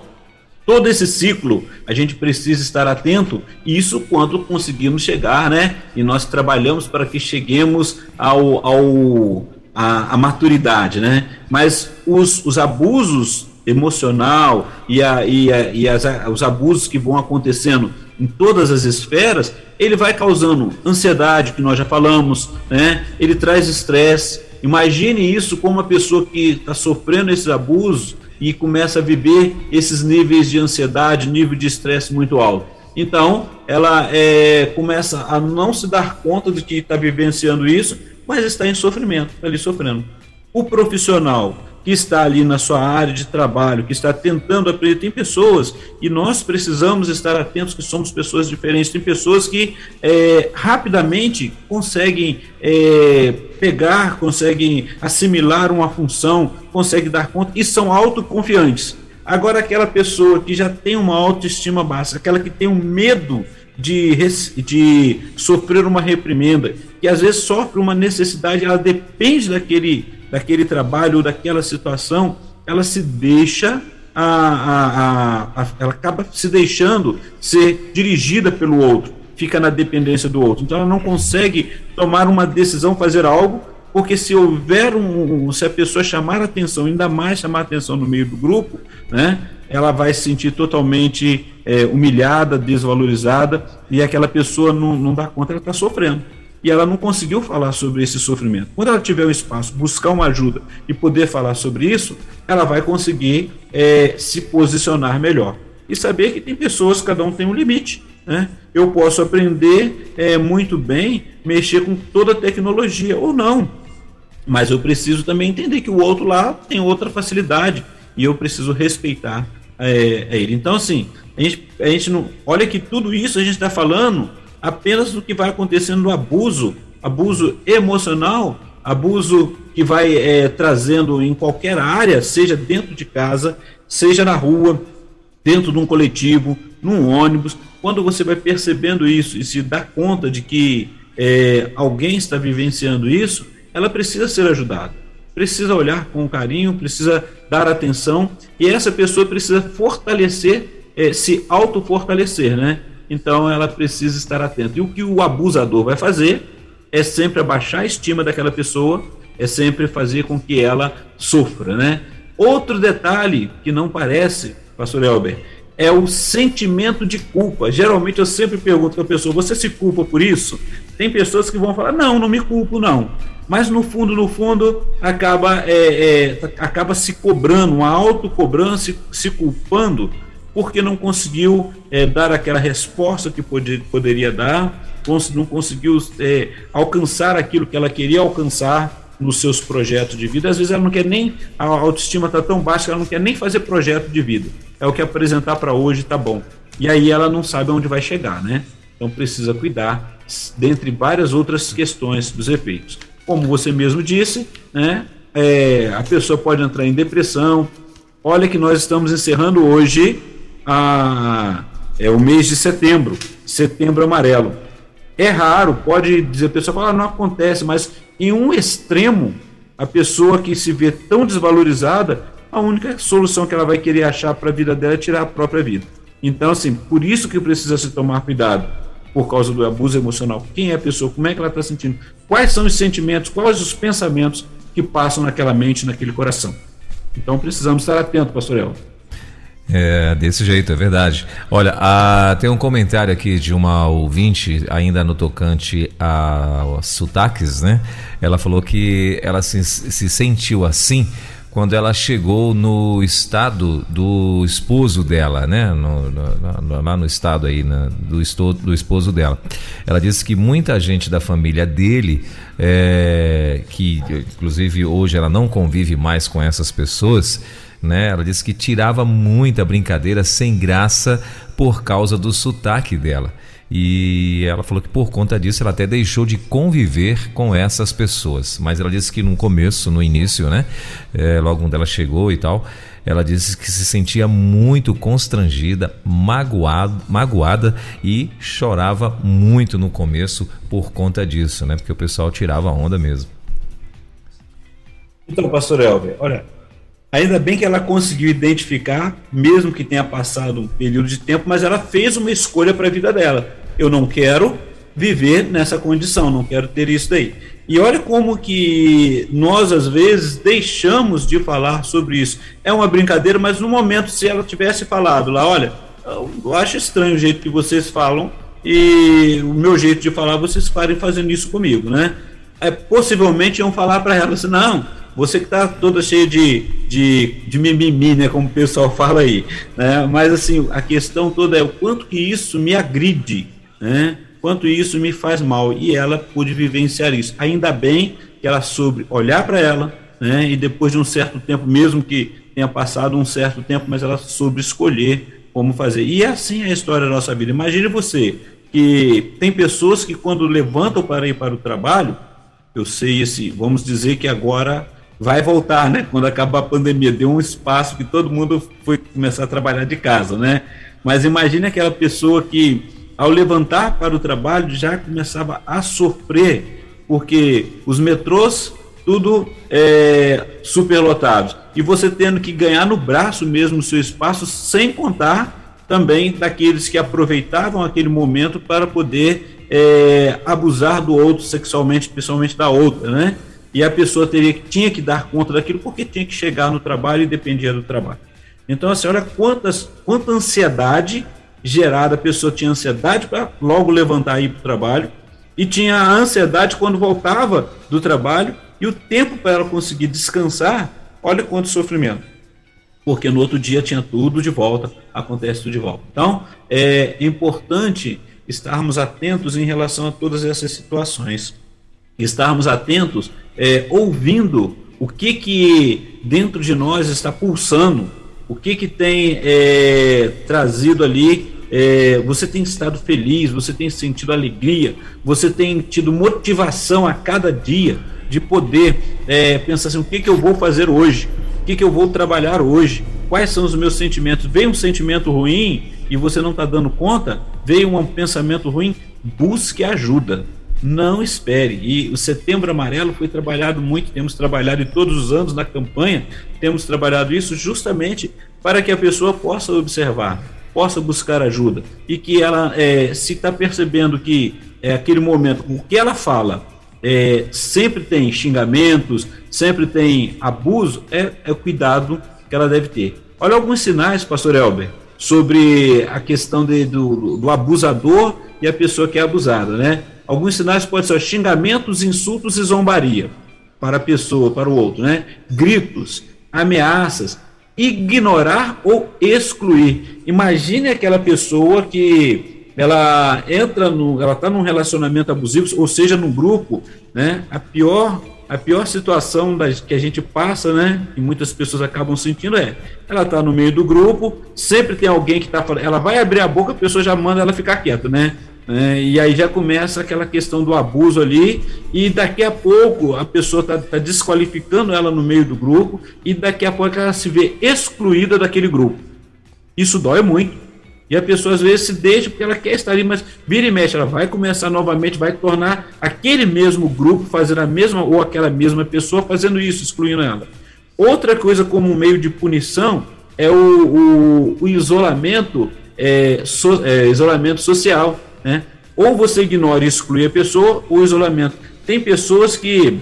todo esse ciclo a gente precisa estar atento, isso quando conseguimos chegar, né? E nós trabalhamos para que cheguemos ao, ao a, a maturidade, né? Mas os, os abusos emocional e, a, e, a, e as, os abusos que vão acontecendo em todas as esferas, ele vai causando ansiedade, que nós já falamos, né? Ele traz estresse. Imagine isso como uma pessoa que está sofrendo esses abusos e começa a viver esses níveis de ansiedade, nível de estresse muito alto. Então, ela é, começa a não se dar conta de que está vivenciando isso mas está em sofrimento, está ali sofrendo. O profissional que está ali na sua área de trabalho, que está tentando aprender, tem pessoas e nós precisamos estar atentos que somos pessoas diferentes, tem pessoas que é, rapidamente conseguem é, pegar, conseguem assimilar uma função, conseguem dar conta e são autoconfiantes. Agora, aquela pessoa que já tem uma autoestima baixa, aquela que tem um medo de, de sofrer uma reprimenda, que às vezes sofre uma necessidade, ela depende daquele, daquele trabalho ou daquela situação, ela se deixa, a, a, a, ela acaba se deixando ser dirigida pelo outro, fica na dependência do outro. Então ela não consegue tomar uma decisão, fazer algo, porque se houver um, se a pessoa chamar atenção, ainda mais chamar atenção no meio do grupo, né, ela vai se sentir totalmente é, humilhada, desvalorizada, e aquela pessoa não, não dá conta, ela está sofrendo. E ela não conseguiu falar sobre esse sofrimento. Quando ela tiver um espaço, buscar uma ajuda e poder falar sobre isso, ela vai conseguir é, se posicionar melhor. E saber que tem pessoas, cada um tem um limite. Né? Eu posso aprender é, muito bem, mexer com toda a tecnologia, ou não. Mas eu preciso também entender que o outro lá tem outra facilidade e eu preciso respeitar é, é ele. Então, assim, a gente, a gente não. Olha que tudo isso a gente está falando apenas do que vai acontecendo no abuso, abuso emocional, abuso que vai é, trazendo em qualquer área, seja dentro de casa, seja na rua, dentro de um coletivo, num ônibus. Quando você vai percebendo isso e se dá conta de que é, alguém está vivenciando isso, ela precisa ser ajudada. Precisa olhar com carinho, precisa dar atenção e essa pessoa precisa fortalecer, é, se auto-fortalecer, né? Então ela precisa estar atenta. E o que o abusador vai fazer é sempre abaixar a estima daquela pessoa, é sempre fazer com que ela sofra, né? Outro detalhe que não parece, pastor Elber, é o sentimento de culpa. Geralmente eu sempre pergunto para a pessoa: você se culpa por isso? Tem pessoas que vão falar: não, não me culpo, não. Mas no fundo, no fundo, acaba, é, é, acaba se cobrando, uma autocobrança, se, se culpando, porque não conseguiu é, dar aquela resposta que pode, poderia dar, não conseguiu é, alcançar aquilo que ela queria alcançar nos seus projetos de vida. Às vezes ela não quer nem, a autoestima está tão baixa que ela não quer nem fazer projeto de vida. É o que apresentar para hoje tá bom. E aí ela não sabe onde vai chegar, né? Então precisa cuidar, dentre várias outras questões dos efeitos. Como você mesmo disse, né? É, a pessoa pode entrar em depressão. Olha que nós estamos encerrando hoje a, é o mês de setembro, setembro amarelo. É raro, pode dizer, a pessoa fala, ah, não acontece, mas em um extremo, a pessoa que se vê tão desvalorizada, a única solução que ela vai querer achar para a vida dela é tirar a própria vida. Então, assim, por isso que precisa se tomar cuidado, por causa do abuso emocional. Quem é a pessoa? Como é que ela está sentindo? Quais são os sentimentos? Quais os pensamentos que passam naquela mente, naquele coração? Então, precisamos estar atentos, pastor El. É, desse jeito, é verdade. Olha, a, tem um comentário aqui de uma ouvinte, ainda no tocante a, a sotaques, né? Ela falou que ela se, se sentiu assim quando ela chegou no estado do esposo dela, né? No, no, lá no estado aí, né? do, esto, do esposo dela. Ela disse que muita gente da família dele, é, que inclusive hoje ela não convive mais com essas pessoas, né? Ela disse que tirava muita brincadeira sem graça por causa do sotaque dela. E ela falou que por conta disso ela até deixou de conviver com essas pessoas. Mas ela disse que no começo, no início, né? É, logo quando ela chegou e tal, ela disse que se sentia muito constrangida, magoado, magoada e chorava muito no começo por conta disso, né? Porque o pessoal tirava onda mesmo. Então, pastor Elber, olha, Ainda bem que ela conseguiu identificar, mesmo que tenha passado um período de tempo, mas ela fez uma escolha para a vida dela. Eu não quero viver nessa condição, não quero ter isso daí. E olha como que nós às vezes deixamos de falar sobre isso. É uma brincadeira, mas no momento se ela tivesse falado lá, olha, eu acho estranho o jeito que vocês falam e o meu jeito de falar vocês parem fazendo isso comigo, né? É, possivelmente iam falar para ela assim, não, você que está toda cheia de, de, de mimimi, né, como o pessoal fala aí, né? Mas assim, a questão toda é o quanto que isso me agride, né? Quanto isso me faz mal e ela pôde vivenciar isso. Ainda bem que ela soube olhar para ela, né? E depois de um certo tempo, mesmo que tenha passado um certo tempo, mas ela soube escolher como fazer. E é assim a história da nossa vida. Imagine você que tem pessoas que quando levantam para ir para o trabalho, eu sei esse, vamos dizer que agora vai voltar, né? Quando acabar a pandemia, deu um espaço que todo mundo foi começar a trabalhar de casa, né? Mas imagine aquela pessoa que, ao levantar para o trabalho, já começava a sofrer, porque os metrôs, tudo é, superlotados. E você tendo que ganhar no braço mesmo o seu espaço, sem contar também daqueles que aproveitavam aquele momento para poder é, abusar do outro sexualmente, principalmente da outra, né? E a pessoa teria, tinha que dar conta daquilo porque tinha que chegar no trabalho e dependia do trabalho. Então, assim, olha quantas, quanta ansiedade gerada, a pessoa tinha ansiedade para logo levantar e ir para o trabalho, e tinha a ansiedade quando voltava do trabalho, e o tempo para ela conseguir descansar, olha quanto sofrimento. Porque no outro dia tinha tudo de volta, acontece tudo de volta. Então, é importante estarmos atentos em relação a todas essas situações. Estarmos atentos é, ouvindo o que que dentro de nós está pulsando, o que que tem é, trazido ali. É, você tem estado feliz, você tem sentido alegria, você tem tido motivação a cada dia de poder é, pensar assim: o que que eu vou fazer hoje? O que que eu vou trabalhar hoje? quais são os meus sentimentos. Veio um sentimento ruim e você não está dando conta, veio um pensamento ruim, busque ajuda. Não espere. E o Setembro Amarelo foi trabalhado muito, temos trabalhado e todos os anos na campanha, temos trabalhado isso justamente para que a pessoa possa observar, possa buscar ajuda e que ela, é, se está percebendo que é aquele momento, o que ela fala, é, sempre tem xingamentos, sempre tem abuso, é, é o cuidado que ela deve ter. Olha alguns sinais, pastor Elber, sobre a questão de, do, do abusador e a pessoa que é abusada, né? Alguns sinais podem ser xingamentos, insultos e zombaria para a pessoa, para o outro, né? Gritos, ameaças, ignorar ou excluir. Imagine aquela pessoa que ela entra no, ela está num relacionamento abusivo, ou seja, num grupo, né? A pior a pior situação das, que a gente passa, né, e muitas pessoas acabam sentindo é, ela está no meio do grupo, sempre tem alguém que está falando, ela vai abrir a boca, a pessoa já manda ela ficar quieta, né? É, e aí já começa aquela questão do abuso ali, e daqui a pouco a pessoa está tá desqualificando ela no meio do grupo, e daqui a pouco ela se vê excluída daquele grupo. Isso dói muito. E a pessoa às vezes se deixa porque ela quer estar ali, mas vira e mexe, ela vai começar novamente, vai tornar aquele mesmo grupo fazendo a mesma, ou aquela mesma pessoa fazendo isso, excluindo ela. Outra coisa como meio de punição é o, o, o isolamento, é, so, é, isolamento social. Né? Ou você ignora e exclui a pessoa, ou isolamento. Tem pessoas que,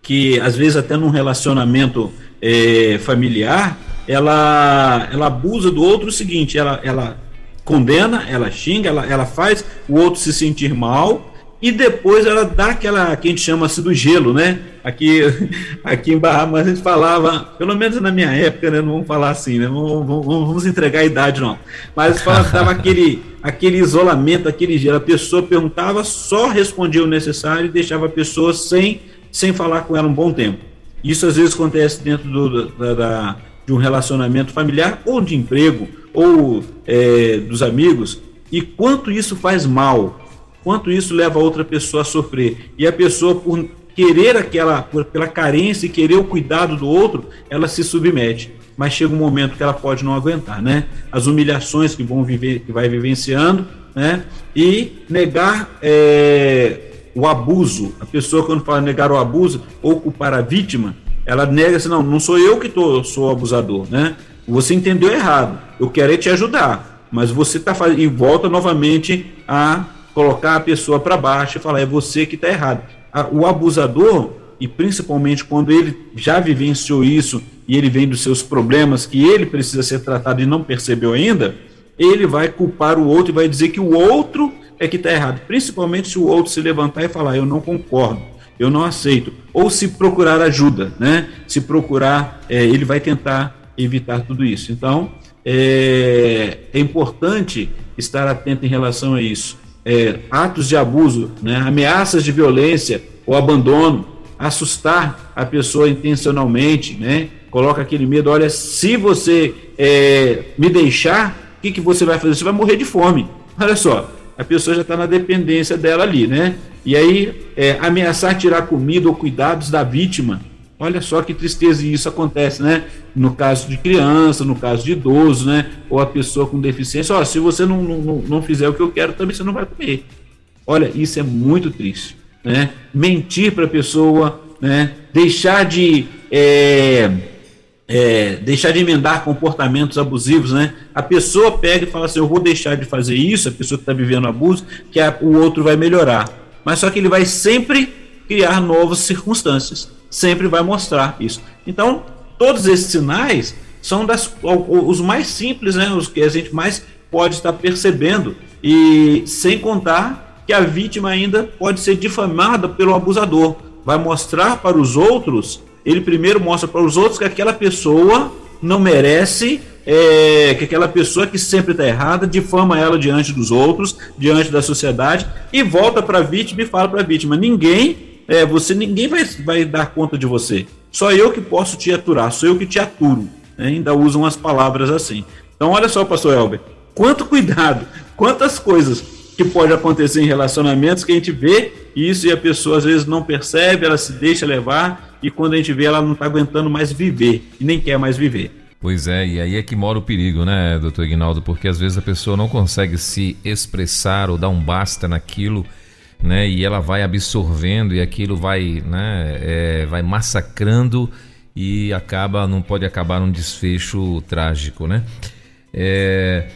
que às vezes até num relacionamento é, familiar, ela, ela abusa do outro o seguinte, ela, ela condena, ela xinga, ela, ela faz o outro se sentir mal e depois ela dá aquela que a gente chama assim do gelo, né? Aqui, aqui em Bahamas a gente falava, pelo menos na minha época, né? Não vamos falar assim, né? Vamos, vamos, vamos entregar a idade, não. Mas falava, dava aquele, aquele isolamento, aquele gelo. A pessoa perguntava, só respondia o necessário e deixava a pessoa sem, sem falar com ela um bom tempo. Isso às vezes acontece dentro do, da, da de um relacionamento familiar ou de emprego ou é, dos amigos e quanto isso faz mal, quanto isso leva a outra pessoa a sofrer e a pessoa por querer aquela por, pela carência e querer o cuidado do outro, ela se submete. Mas chega um momento que ela pode não aguentar, né? As humilhações que vão viver, que vai vivenciando, né? E negar é, o abuso. A pessoa quando fala negar o abuso ou culpar a vítima, ela nega assim, não, não sou eu que tô, sou abusador, né? Você entendeu errado. Eu quero é te ajudar, mas você está fazendo e volta novamente a colocar a pessoa para baixo e falar é você que está errado. O abusador e principalmente quando ele já vivenciou isso e ele vem dos seus problemas que ele precisa ser tratado e não percebeu ainda, ele vai culpar o outro e vai dizer que o outro é que está errado. Principalmente se o outro se levantar e falar eu não concordo eu não aceito. Ou se procurar ajuda, né? Se procurar, é, ele vai tentar evitar tudo isso. Então, é, é importante estar atento em relação a isso. É, atos de abuso, né? ameaças de violência ou abandono, assustar a pessoa intencionalmente, né? Coloca aquele medo, olha, se você é, me deixar, o que, que você vai fazer? Você vai morrer de fome. Olha só, a pessoa já está na dependência dela ali, né? E aí, é, ameaçar tirar comida ou cuidados da vítima. Olha só que tristeza e isso acontece, né? No caso de criança, no caso de idoso, né? Ou a pessoa com deficiência. Ó, se você não, não, não fizer o que eu quero, também você não vai comer. Olha, isso é muito triste, né? Mentir para a pessoa, né? Deixar de é, é, deixar de emendar comportamentos abusivos, né? A pessoa pega e fala assim: eu vou deixar de fazer isso, a pessoa que está vivendo abuso, que a, o outro vai melhorar. Mas só que ele vai sempre criar novas circunstâncias, sempre vai mostrar isso. Então, todos esses sinais são das, os mais simples, né? Os que a gente mais pode estar percebendo, e sem contar que a vítima ainda pode ser difamada pelo abusador. Vai mostrar para os outros ele primeiro mostra para os outros que aquela pessoa não merece, é, que aquela pessoa que sempre está errada, difama ela diante dos outros, diante da sociedade, e volta para a vítima e fala para a vítima: ninguém, é, você ninguém vai, vai dar conta de você. Só eu que posso te aturar, sou eu que te aturo. Né? Ainda usam as palavras assim. Então, olha só, pastor Elber, quanto cuidado, quantas coisas que pode acontecer em relacionamentos que a gente vê isso e a pessoa às vezes não percebe, ela se deixa levar e quando a gente vê ela não está aguentando mais viver e nem quer mais viver. Pois é, e aí é que mora o perigo, né, doutor Ignaldo? Porque às vezes a pessoa não consegue se expressar ou dar um basta naquilo, né? E ela vai absorvendo e aquilo vai, né, é, vai massacrando e acaba, não pode acabar num desfecho trágico, né? É,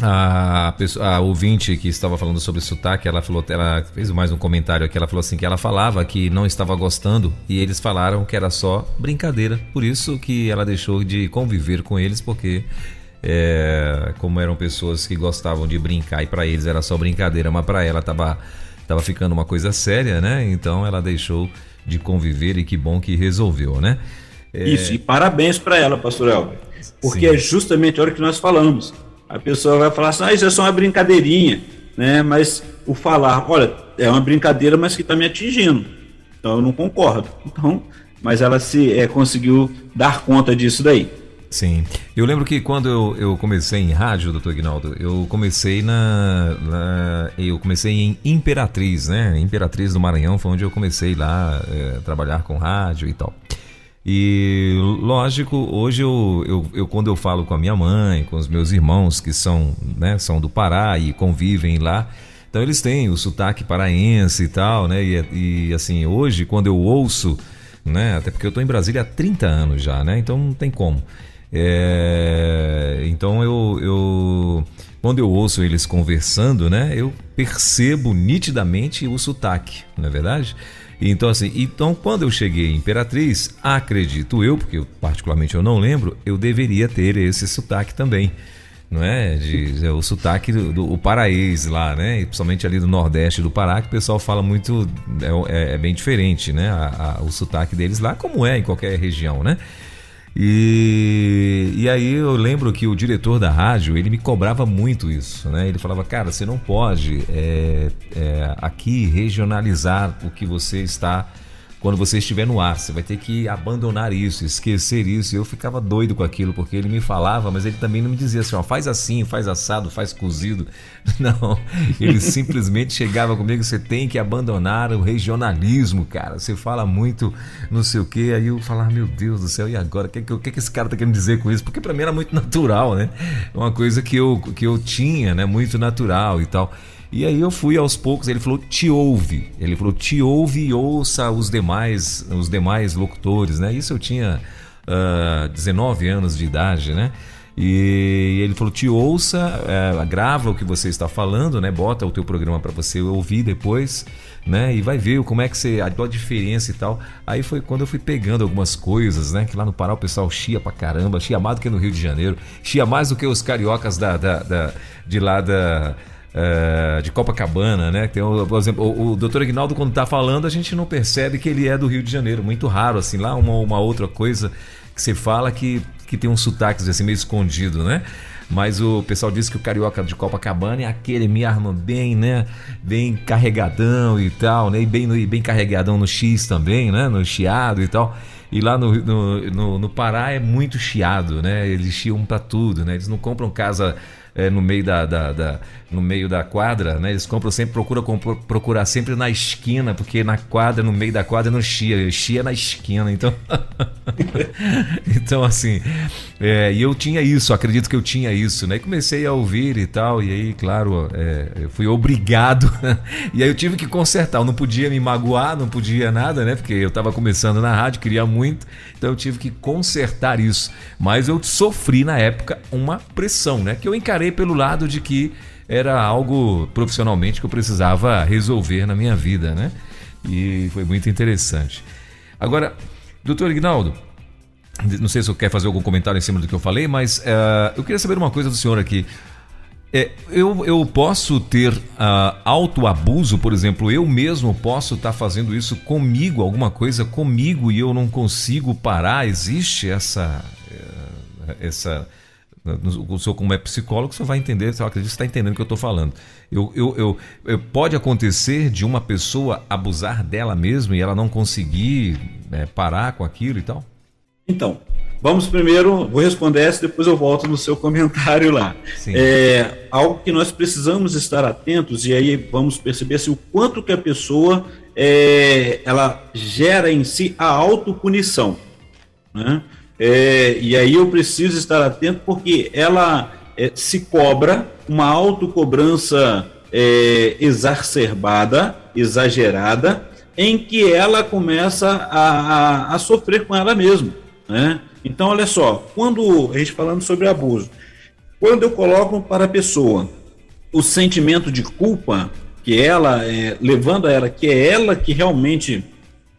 a, pessoa, a ouvinte que estava falando sobre sotaque, ela falou, ela fez mais um comentário aqui, ela falou assim que ela falava que não estava gostando e eles falaram que era só brincadeira, por isso que ela deixou de conviver com eles porque é, como eram pessoas que gostavam de brincar e para eles era só brincadeira, mas para ela tava tava ficando uma coisa séria, né? Então ela deixou de conviver e que bom que resolveu, né? É... Isso, e parabéns para ela, pastor Elber, porque Sim. é justamente a hora que nós falamos a pessoa vai falar assim, ah, isso é só uma brincadeirinha, né? Mas o falar, olha, é uma brincadeira, mas que está me atingindo. Então eu não concordo. Então, mas ela se é, conseguiu dar conta disso daí. Sim. Eu lembro que quando eu, eu comecei em rádio, doutor Ignaldo, eu comecei na, na, Eu comecei em Imperatriz, né? Imperatriz do Maranhão foi onde eu comecei lá é, trabalhar com rádio e tal. E lógico, hoje eu, eu, eu, quando eu falo com a minha mãe, com os meus irmãos que são, né, são do Pará e convivem lá, então eles têm o sotaque paraense e tal, né? E, e assim, hoje quando eu ouço, né, até porque eu estou em Brasília há 30 anos já, né? Então não tem como. É, então eu, eu quando eu ouço eles conversando, né, eu percebo nitidamente o sotaque, não é verdade? Então, assim, então quando eu cheguei em Imperatriz, acredito eu, porque particularmente eu não lembro, eu deveria ter esse sotaque também. Não é? De, é o sotaque do, do o paraíso lá, né? E principalmente ali do Nordeste do Pará, que o pessoal fala muito. É, é, é bem diferente, né? A, a, o sotaque deles lá, como é em qualquer região, né? E, e aí eu lembro que o diretor da rádio, ele me cobrava muito isso, né? Ele falava, cara, você não pode é, é, aqui regionalizar o que você está quando você estiver no ar. Você vai ter que abandonar isso, esquecer isso. Eu ficava doido com aquilo, porque ele me falava, mas ele também não me dizia assim, ó, faz assim, faz assado, faz cozido. Não, ele simplesmente chegava comigo, você tem que abandonar o regionalismo, cara. Você fala muito não sei o quê. Aí eu falava, meu Deus do céu, e agora? O que, que, que esse cara tá querendo dizer com isso? Porque para mim era muito natural, né? Uma coisa que eu, que eu tinha, né? Muito natural e tal. E aí eu fui aos poucos, ele falou, te ouve. Ele falou, te ouve e ouça os demais, os demais locutores, né? Isso eu tinha uh, ah, 19 anos de idade, né? E ele falou: te ouça, é, grava o que você está falando, né? Bota o teu programa para você ouvir depois, né? E vai ver como é que você. a diferença e tal. Aí foi quando eu fui pegando algumas coisas, né? Que lá no Pará o pessoal chia pra caramba, chia mais do que no Rio de Janeiro, chia mais do que os cariocas da, da, da de lá da uh, de Copacabana, né? Tem, por exemplo, o, o doutor Aguinaldo, quando está falando, a gente não percebe que ele é do Rio de Janeiro. Muito raro, assim, lá uma, uma outra coisa que você fala que, que tem um sotaque assim, meio escondido, né? Mas o pessoal diz que o carioca de Copacabana é aquele me arma bem, né? Bem carregadão e tal, né? E bem, no, bem carregadão no X também, né? No chiado e tal. E lá no, no, no, no Pará é muito chiado, né? Eles chiam para tudo, né? Eles não compram casa é, no meio da, da, da, no meio da quadra, né? Eles compram sempre, procuram procurar sempre na esquina, porque na quadra, no meio da quadra não chia, chia na esquina, então então assim, é, e eu tinha isso, acredito que eu tinha isso, né? E comecei a ouvir e tal, e aí, claro, é, eu fui obrigado, e aí eu tive que consertar, eu não podia me magoar, não podia nada, né? Porque eu estava começando na rádio, queria muito, então eu tive que consertar isso, mas eu sofri na época uma pressão, né? Que eu encarei pelo lado de que era algo profissionalmente que eu precisava resolver na minha vida, né? E foi muito interessante. Agora, doutor Ignaldo, não sei se você quer fazer algum comentário em cima do que eu falei, mas uh, eu queria saber uma coisa do senhor aqui. É, eu, eu posso ter uh, autoabuso, por exemplo, eu mesmo posso estar tá fazendo isso comigo, alguma coisa comigo e eu não consigo parar? Existe essa, uh, essa o senhor, como é psicólogo, o senhor vai entender, eu acredito que está entendendo o que eu estou falando. Eu, eu, eu, eu, pode acontecer de uma pessoa abusar dela mesma e ela não conseguir é, parar com aquilo e tal? Então, vamos primeiro, vou responder essa, depois eu volto no seu comentário lá. Sim. É, algo que nós precisamos estar atentos, e aí vamos perceber se o quanto que a pessoa é, ela gera em si a autopunição. Né? É, e aí eu preciso estar atento porque ela é, se cobra uma autocobrança é, exacerbada, exagerada, em que ela começa a, a, a sofrer com ela mesma. Né? Então, olha só, quando a gente falando sobre abuso, quando eu coloco para a pessoa o sentimento de culpa, que ela, é, levando a ela que é ela que realmente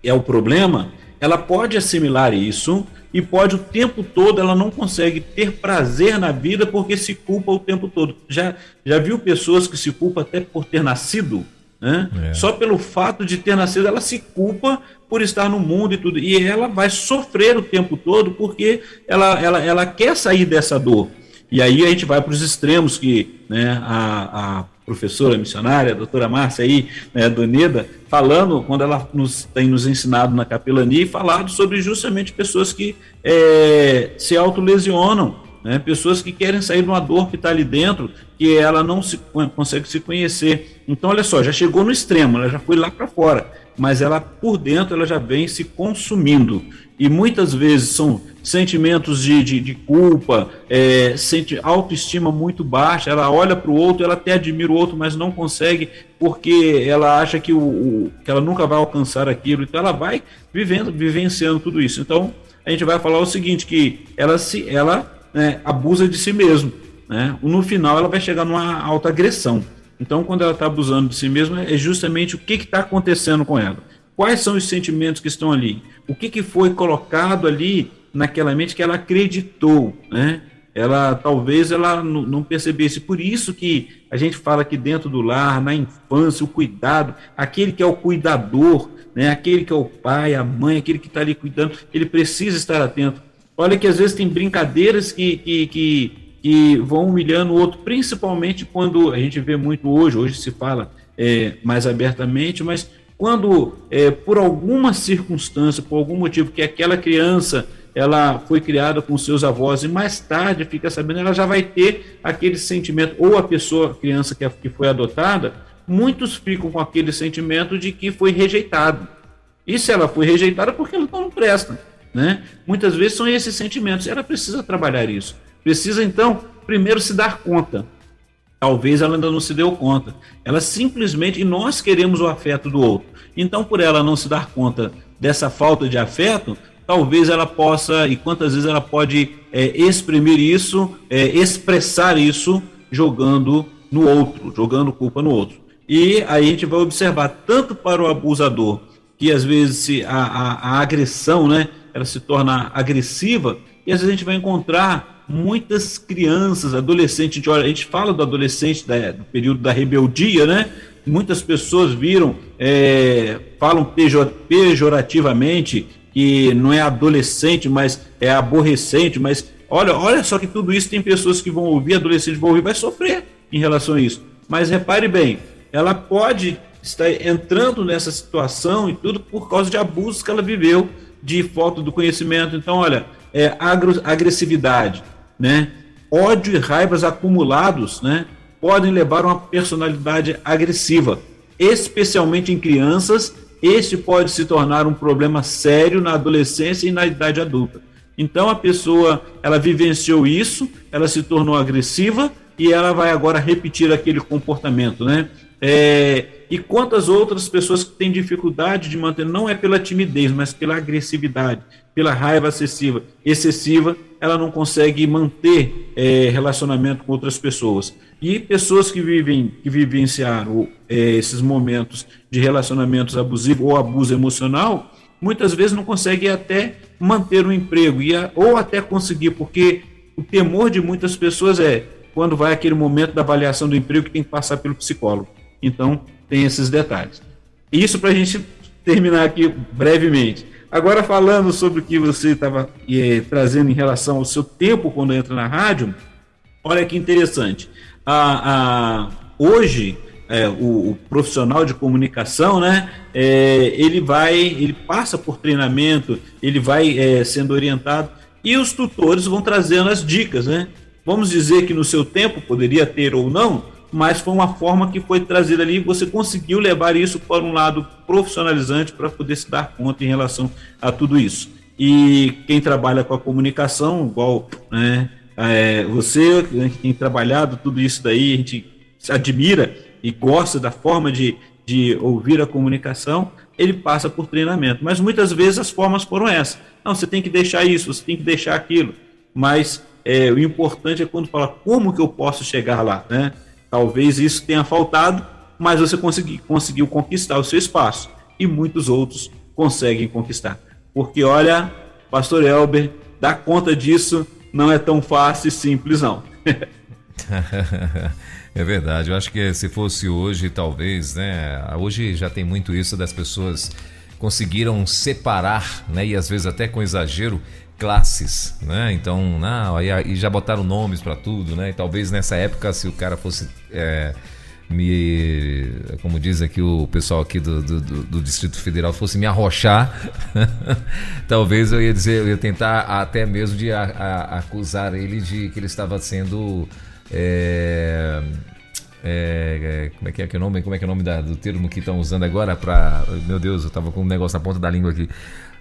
é o problema, ela pode assimilar isso e pode o tempo todo, ela não consegue ter prazer na vida porque se culpa o tempo todo. Já, já viu pessoas que se culpam até por ter nascido? Né? É. Só pelo fato de ter nascido, ela se culpa por estar no mundo e tudo. E ela vai sofrer o tempo todo porque ela, ela, ela quer sair dessa dor. E aí a gente vai para os extremos que né, a, a professora missionária, a doutora Márcia aí, né, do NEDA, falando, quando ela nos tem nos ensinado na capelania, falado sobre justamente pessoas que é, se autolesionam, né, pessoas que querem sair de uma dor que está ali dentro, que ela não se, consegue se conhecer. Então, olha só, já chegou no extremo, ela já foi lá para fora mas ela por dentro ela já vem se consumindo. E muitas vezes são sentimentos de, de, de culpa, é, sente autoestima muito baixa. Ela olha para o outro, ela até admira o outro, mas não consegue porque ela acha que, o, o, que ela nunca vai alcançar aquilo. Então ela vai vivendo, vivenciando tudo isso. Então a gente vai falar o seguinte: que ela se ela né, abusa de si mesma. Né? No final ela vai chegar numa autoagressão. Então, quando ela está abusando de si mesma, é justamente o que está acontecendo com ela. Quais são os sentimentos que estão ali? O que, que foi colocado ali naquela mente que ela acreditou, né? Ela talvez ela não percebesse. Por isso que a gente fala que dentro do lar, na infância, o cuidado, aquele que é o cuidador, né? Aquele que é o pai, a mãe, aquele que está ali cuidando, ele precisa estar atento. Olha que às vezes tem brincadeiras que, que, que que vão humilhando o outro, principalmente quando a gente vê muito hoje, hoje se fala é, mais abertamente, mas quando é, por alguma circunstância, por algum motivo que aquela criança ela foi criada com seus avós e mais tarde fica sabendo, ela já vai ter aquele sentimento, ou a pessoa, a criança que, que foi adotada, muitos ficam com aquele sentimento de que foi rejeitado. E se ela foi rejeitada, porque ela não presta. Né? Muitas vezes são esses sentimentos. Ela precisa trabalhar isso. Precisa então primeiro se dar conta. Talvez ela ainda não se deu conta. Ela simplesmente, e nós queremos o afeto do outro. Então, por ela não se dar conta dessa falta de afeto, talvez ela possa, e quantas vezes ela pode é, exprimir isso, é, expressar isso, jogando no outro, jogando culpa no outro. E aí a gente vai observar, tanto para o abusador, que às vezes a, a, a agressão, né, ela se torna agressiva, e às vezes a gente vai encontrar muitas crianças, adolescentes, a gente, a gente fala do adolescente da, do período da rebeldia, né? Muitas pessoas viram, é, falam pejor, pejorativamente que não é adolescente, mas é aborrecente, mas olha, olha só que tudo isso tem pessoas que vão ouvir, adolescentes vão ouvir, vai sofrer em relação a isso. Mas repare bem, ela pode estar entrando nessa situação e tudo por causa de abusos que ela viveu, de falta do conhecimento. Então, olha, é, agressividade, né? Ódio e raivas acumulados, né? Podem levar a uma personalidade agressiva, especialmente em crianças. Este pode se tornar um problema sério na adolescência e na idade adulta. Então a pessoa, ela vivenciou isso, ela se tornou agressiva e ela vai agora repetir aquele comportamento, né? É, e quantas outras pessoas que têm dificuldade de manter, não é pela timidez, mas pela agressividade, pela raiva excessiva, excessiva ela não consegue manter é, relacionamento com outras pessoas. E pessoas que vivem, que vivenciaram é, esses momentos de relacionamentos abusivos ou abuso emocional, muitas vezes não conseguem até manter o um emprego, e a, ou até conseguir, porque o temor de muitas pessoas é quando vai aquele momento da avaliação do emprego que tem que passar pelo psicólogo. Então, tem esses detalhes. Isso para a gente terminar aqui brevemente. Agora, falando sobre o que você estava é, trazendo em relação ao seu tempo quando entra na rádio, olha que interessante. A, a, hoje, é, o, o, profissional de comunicação, né, é, ele vai, ele passa por treinamento, ele vai é, sendo orientado e os tutores vão trazendo as dicas, né? Vamos dizer que no seu tempo poderia ter ou não, mas foi uma forma que foi trazida ali você conseguiu levar isso para um lado profissionalizante para poder se dar conta em relação a tudo isso. E quem trabalha com a comunicação, igual né, é, você, né, que tem trabalhado tudo isso daí, a gente admira e gosta da forma de, de ouvir a comunicação, ele passa por treinamento. Mas muitas vezes as formas foram essas. Não, você tem que deixar isso, você tem que deixar aquilo. Mas é, o importante é quando fala como que eu posso chegar lá, né? Talvez isso tenha faltado, mas você consegui, conseguiu conquistar o seu espaço e muitos outros conseguem conquistar. Porque olha, Pastor Elber, dar conta disso não é tão fácil e simples não. é verdade. Eu acho que se fosse hoje, talvez, né? Hoje já tem muito isso das pessoas conseguiram separar, né? E às vezes até com exagero classes, né? Então, não, aí, já botaram nomes para tudo, né? E talvez nessa época, se o cara fosse é, me, como diz aqui o pessoal aqui do, do, do Distrito Federal, fosse me arrochar, talvez eu ia dizer, eu ia tentar até mesmo de a, a, acusar ele de que ele estava sendo é, é, como é que é, que é o nome? Como é que é o nome da, do termo que estão usando agora para, meu Deus, eu estava com um negócio na ponta da língua aqui.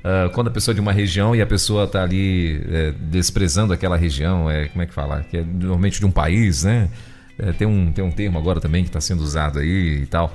Uh, quando a pessoa é de uma região e a pessoa está ali é, desprezando aquela região, é, como é que fala? Que é normalmente de um país, né? É, tem, um, tem um termo agora também que está sendo usado aí e tal.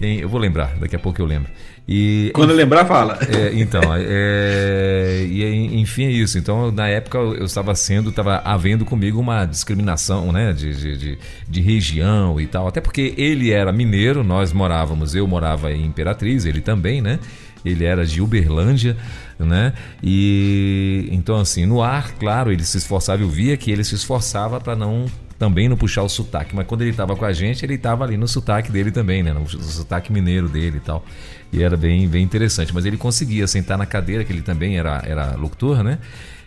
eu vou lembrar, daqui a pouco eu lembro. E, Quando lembrar, fala. É, então, é, e enfim é isso. Então, na época eu estava sendo, estava havendo comigo uma discriminação, né, de, de, de, de, região e tal. Até porque ele era mineiro, nós morávamos, eu morava em Imperatriz, ele também, né? Ele era de Uberlândia, né? E então assim, no ar, claro, ele se esforçava, eu via que ele se esforçava para não também não puxar o sotaque, mas quando ele estava com a gente, ele estava ali no sotaque dele também, né? No, sotaque mineiro dele e tal. E era bem, bem interessante. Mas ele conseguia sentar na cadeira, que ele também era, era locutor, né?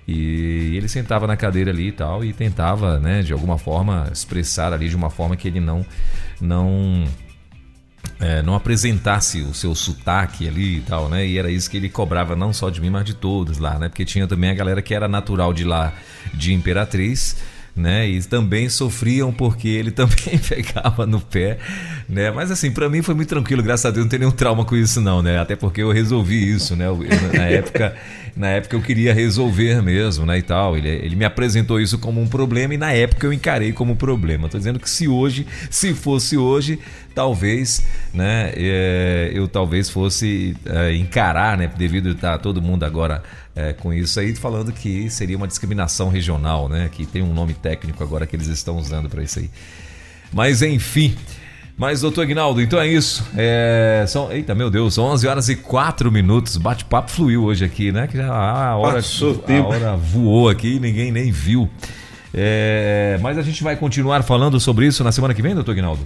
E ele sentava na cadeira ali e tal e tentava, né, de alguma forma expressar ali de uma forma que ele não não é, não apresentasse o seu sotaque ali e tal, né? E era isso que ele cobrava não só de mim, mas de todos lá, né? Porque tinha também a galera que era natural de lá, de Imperatriz, né? E também sofriam porque ele também pegava no pé, né? Mas assim, para mim foi muito tranquilo, graças a Deus, não tem nenhum trauma com isso não, né? Até porque eu resolvi isso, né? Eu, na época, na época eu queria resolver mesmo, né, e tal. Ele, ele me apresentou isso como um problema e na época eu encarei como problema. Tô dizendo que se hoje, se fosse hoje, talvez, né, é, eu talvez fosse é, encarar, né, devido estar todo mundo agora é, com isso aí, falando que seria uma discriminação regional, né? Que tem um nome técnico agora que eles estão usando para isso aí. Mas enfim. Mas, doutor Ignaldo, então é isso. É, são, eita, meu Deus, são 11 horas e 4 minutos. Bate-papo fluiu hoje aqui, né? Que já a hora, a hora voou aqui e ninguém nem viu. É, mas a gente vai continuar falando sobre isso na semana que vem, doutor Ignaldo?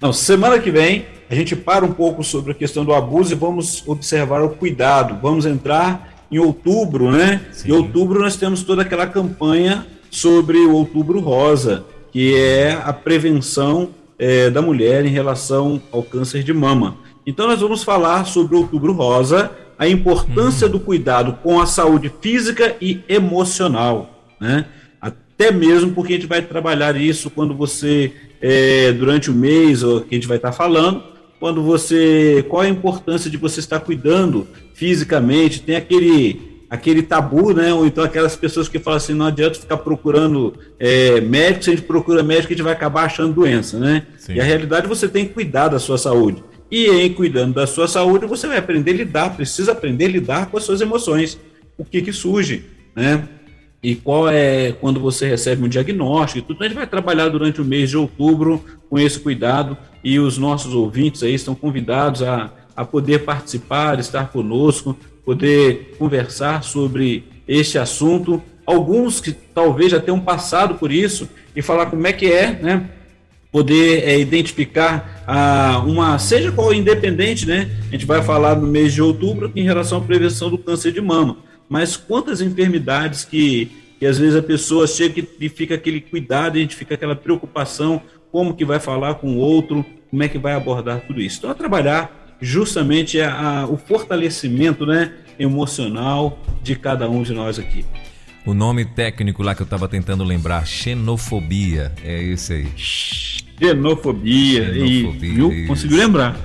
Não, semana que vem a gente para um pouco sobre a questão do abuso e vamos observar o cuidado. Vamos entrar em outubro, né? Sim. Em outubro nós temos toda aquela campanha sobre o Outubro Rosa, que é a prevenção é, da mulher em relação ao câncer de mama. Então nós vamos falar sobre o Outubro Rosa, a importância uhum. do cuidado com a saúde física e emocional, né? Até mesmo porque a gente vai trabalhar isso quando você, é, durante o mês, ou que a gente vai estar falando, quando você. Qual a importância de você estar cuidando fisicamente? Tem aquele aquele tabu, né? Ou então aquelas pessoas que falam assim, não adianta ficar procurando é, médico, se a gente procura médico, a gente vai acabar achando doença, né? Sim. E a realidade você tem que cuidar da sua saúde. E em cuidando da sua saúde, você vai aprender a lidar, precisa aprender a lidar com as suas emoções. O que que surge, né? E qual é quando você recebe um diagnóstico e tudo. A gente vai trabalhar durante o mês de outubro com esse cuidado e os nossos ouvintes aí estão convidados a, a poder participar, estar conosco, poder conversar sobre este assunto. Alguns que talvez já tenham passado por isso e falar como é que é, né? Poder é, identificar a, uma, seja qual independente, né? A gente vai falar no mês de outubro em relação à prevenção do câncer de mama. Mas quantas enfermidades que, que às vezes a pessoa chega e fica aquele cuidado, a gente fica aquela preocupação, como que vai falar com o outro, como é que vai abordar tudo isso. Então, a trabalhar justamente a, a, o fortalecimento né, emocional de cada um de nós aqui. O nome técnico lá que eu estava tentando lembrar, xenofobia, é esse aí. Xenofobia. xenofobia e, viu? Conseguiu lembrar.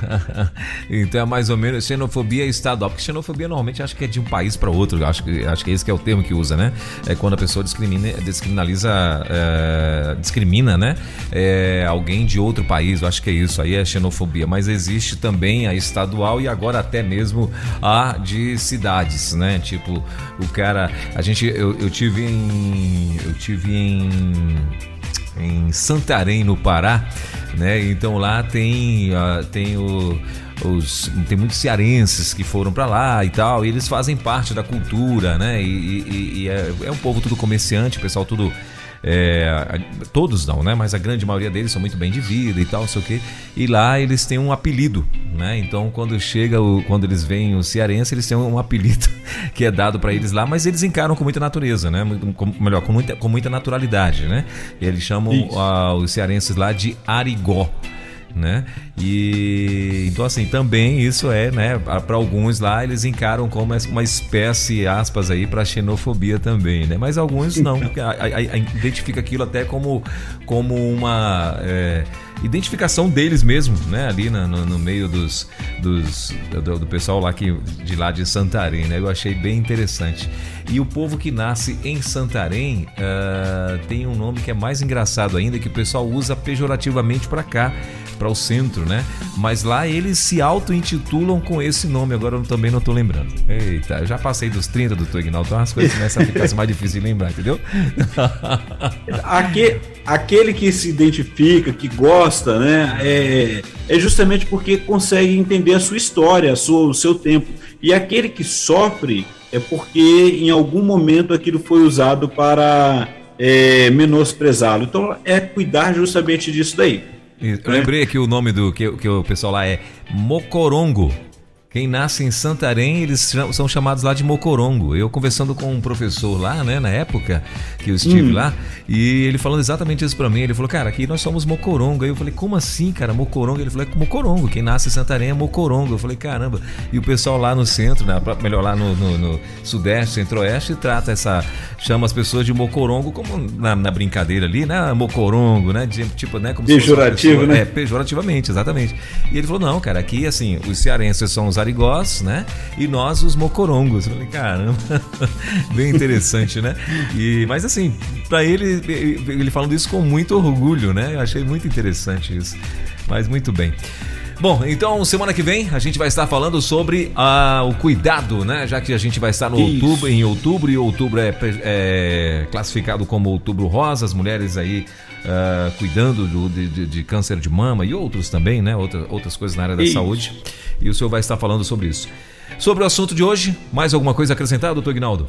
então é mais ou menos xenofobia estadual, porque xenofobia normalmente acho que é de um país para outro, acho que, acho que esse que é o termo que usa, né? É quando a pessoa discrimina, descriminaliza, é, discrimina, né? É, alguém de outro país, eu acho que é isso, aí é xenofobia. Mas existe também a estadual e agora até mesmo a de cidades, né? Tipo, o cara, a gente, eu, eu tive em, eu tive em em Santarém, no Pará, né? Então lá tem, uh, tem o os, tem muitos cearenses que foram para lá e tal, e eles fazem parte da cultura, né? E, e, e é, é, um povo tudo comerciante, pessoal tudo é, todos não, né? Mas a grande maioria deles são muito bem de vida e tal, não sei o quê. E lá eles têm um apelido, né? Então quando chega, o, quando eles veem o cearense, eles têm um apelido que é dado para eles lá, mas eles encaram com muita natureza, né? Com, melhor, com muita, com muita naturalidade, né? E eles chamam uh, os cearenses lá de Arigó né? E então assim também isso é, né? Para alguns lá eles encaram como uma espécie aspas aí para xenofobia também, né? Mas alguns não, a, a, a, identifica aquilo até como como uma é, identificação deles mesmo, né? Ali no, no meio dos, dos do, do, pessoal lá que de lá de Santarém, né? Eu achei bem interessante. E o povo que nasce em Santarém uh, tem um nome que é mais engraçado ainda que o pessoal usa pejorativamente para cá para o centro, né? Mas lá eles se auto-intitulam com esse nome, agora eu também não estou lembrando. Eita, já passei dos 30 do Ignaldo, então as coisas começam a ficar mais difíceis de lembrar, entendeu? Aquele, aquele que se identifica, que gosta, né? É, é justamente porque consegue entender a sua história, a sua, o seu tempo. E aquele que sofre é porque em algum momento aquilo foi usado para é, menosprezá-lo. Então é cuidar justamente disso daí. Eu lembrei aqui o nome do que, que o pessoal lá é Mocorongo. Quem nasce em Santarém, eles são chamados lá de Mocorongo. Eu conversando com um professor lá, né, na época que eu estive hum. lá, e ele falando exatamente isso para mim. Ele falou, cara, aqui nós somos Mocorongo. Aí eu falei, como assim, cara, Mocorongo? Ele falou, é Mocorongo. Quem nasce em Santarém é Mocorongo. Eu falei, caramba. E o pessoal lá no centro, né, melhor lá no, no, no sudeste, centro-oeste, trata essa. chama as pessoas de Mocorongo como na, na brincadeira ali, né? Mocorongo, né? De, tipo, né? Como Pejorativo, pessoa, né? É, pejorativamente, exatamente. E ele falou, não, cara, aqui, assim, os cearenses são os arigós, né? E nós os mocorongos. Eu falei, caramba, bem interessante, né? E, mas assim, para ele, ele falando isso com muito orgulho, né? Eu achei muito interessante isso. Mas muito bem. Bom, então semana que vem a gente vai estar falando sobre ah, o cuidado, né? Já que a gente vai estar no outubro, em outubro, e outubro é, é classificado como outubro rosa, as mulheres aí uh, cuidando do, de, de, câncer de mama e outros também, né? Outra, outras coisas na área da isso. saúde. E o senhor vai estar falando sobre isso. Sobre o assunto de hoje, mais alguma coisa a acrescentar, doutor Ignaldo?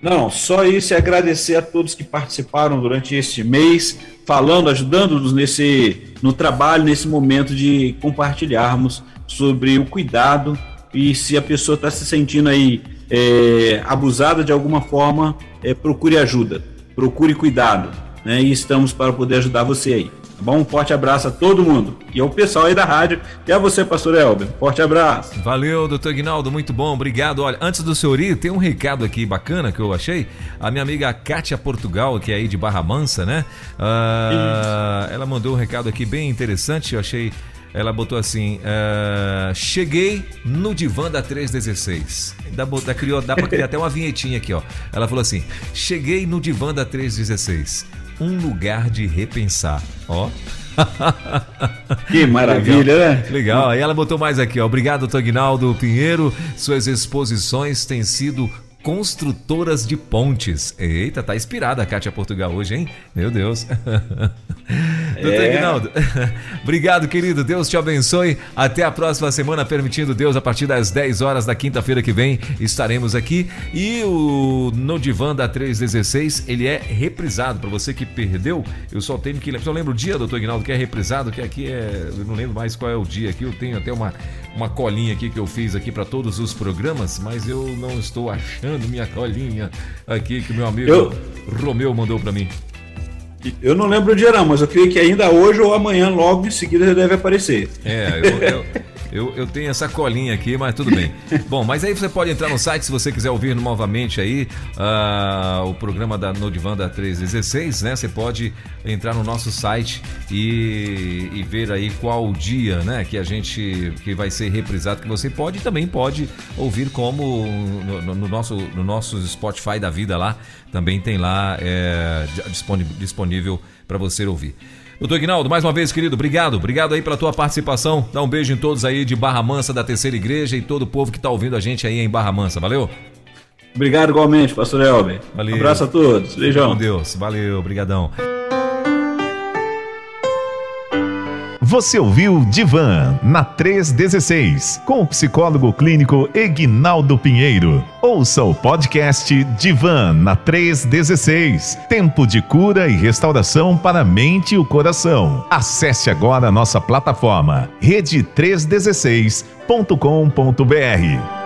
Não, só isso e agradecer a todos que participaram durante este mês, falando, ajudando-nos nesse no trabalho, nesse momento de compartilharmos sobre o cuidado e se a pessoa está se sentindo aí é, abusada de alguma forma, é, procure ajuda, procure cuidado né? E estamos para poder ajudar você aí. Tá bom? Um forte abraço a todo mundo. E ao pessoal aí da rádio. E a você, pastor Elber. Forte abraço. Valeu, doutor Ignaldo. Muito bom. Obrigado. Olha, antes do senhor ir, tem um recado aqui bacana que eu achei. A minha amiga Kátia Portugal, que é aí de Barra Mansa, né? Uh, ela mandou um recado aqui bem interessante. Eu achei ela botou assim: uh, Cheguei no divã da 316. Dá, dá, criou, dá pra criar até uma vinhetinha aqui, ó. Ela falou assim: Cheguei no divã da 316 um lugar de repensar. Ó. Que maravilha, Legal. né? Legal. Aí ela botou mais aqui, ó. Obrigado, Tognaldo Pinheiro. Suas exposições têm sido construtoras de pontes. Eita, tá inspirada a Kátia Portugal hoje, hein? Meu Deus. Doutor é. Ignaldo, obrigado, querido. Deus te abençoe. Até a próxima semana, permitindo Deus, a partir das 10 horas da quinta-feira que vem, estaremos aqui. E o No Divã da 316, ele é reprisado. Para você que perdeu, eu só tenho que lembrar. Só lembro o dia, doutor Ignaldo, que é reprisado, que aqui é. Eu não lembro mais qual é o dia aqui. Eu tenho até uma, uma colinha aqui que eu fiz aqui para todos os programas, mas eu não estou achando minha colinha aqui que o meu amigo eu... Romeu mandou para mim. Eu não lembro o dia não, mas eu creio que ainda hoje ou amanhã, logo em seguida, já deve aparecer. É, eu, eu, Eu, eu tenho essa colinha aqui, mas tudo bem. Bom, mas aí você pode entrar no site se você quiser ouvir novamente aí uh, o programa da Nodivan da 316, né? Você pode entrar no nosso site e, e ver aí qual dia, né? Que a gente que vai ser reprisado, que você pode também pode ouvir como no, no nosso no nosso Spotify da vida lá também tem lá é, disponível para você ouvir. Doutor Ignaldo, mais uma vez, querido, obrigado. Obrigado aí pela tua participação. Dá um beijo em todos aí de Barra Mansa, da Terceira Igreja e todo o povo que está ouvindo a gente aí em Barra Mansa. Valeu? Obrigado igualmente, pastor Elber. Valeu. Um abraço a todos. Beijão. Com Deus. Valeu, obrigadão. Você ouviu Divan na 316 com o psicólogo clínico Egnaldo Pinheiro. Ouça o podcast Divan na 316. Tempo de cura e restauração para a mente e o coração. Acesse agora a nossa plataforma rede316.com.br.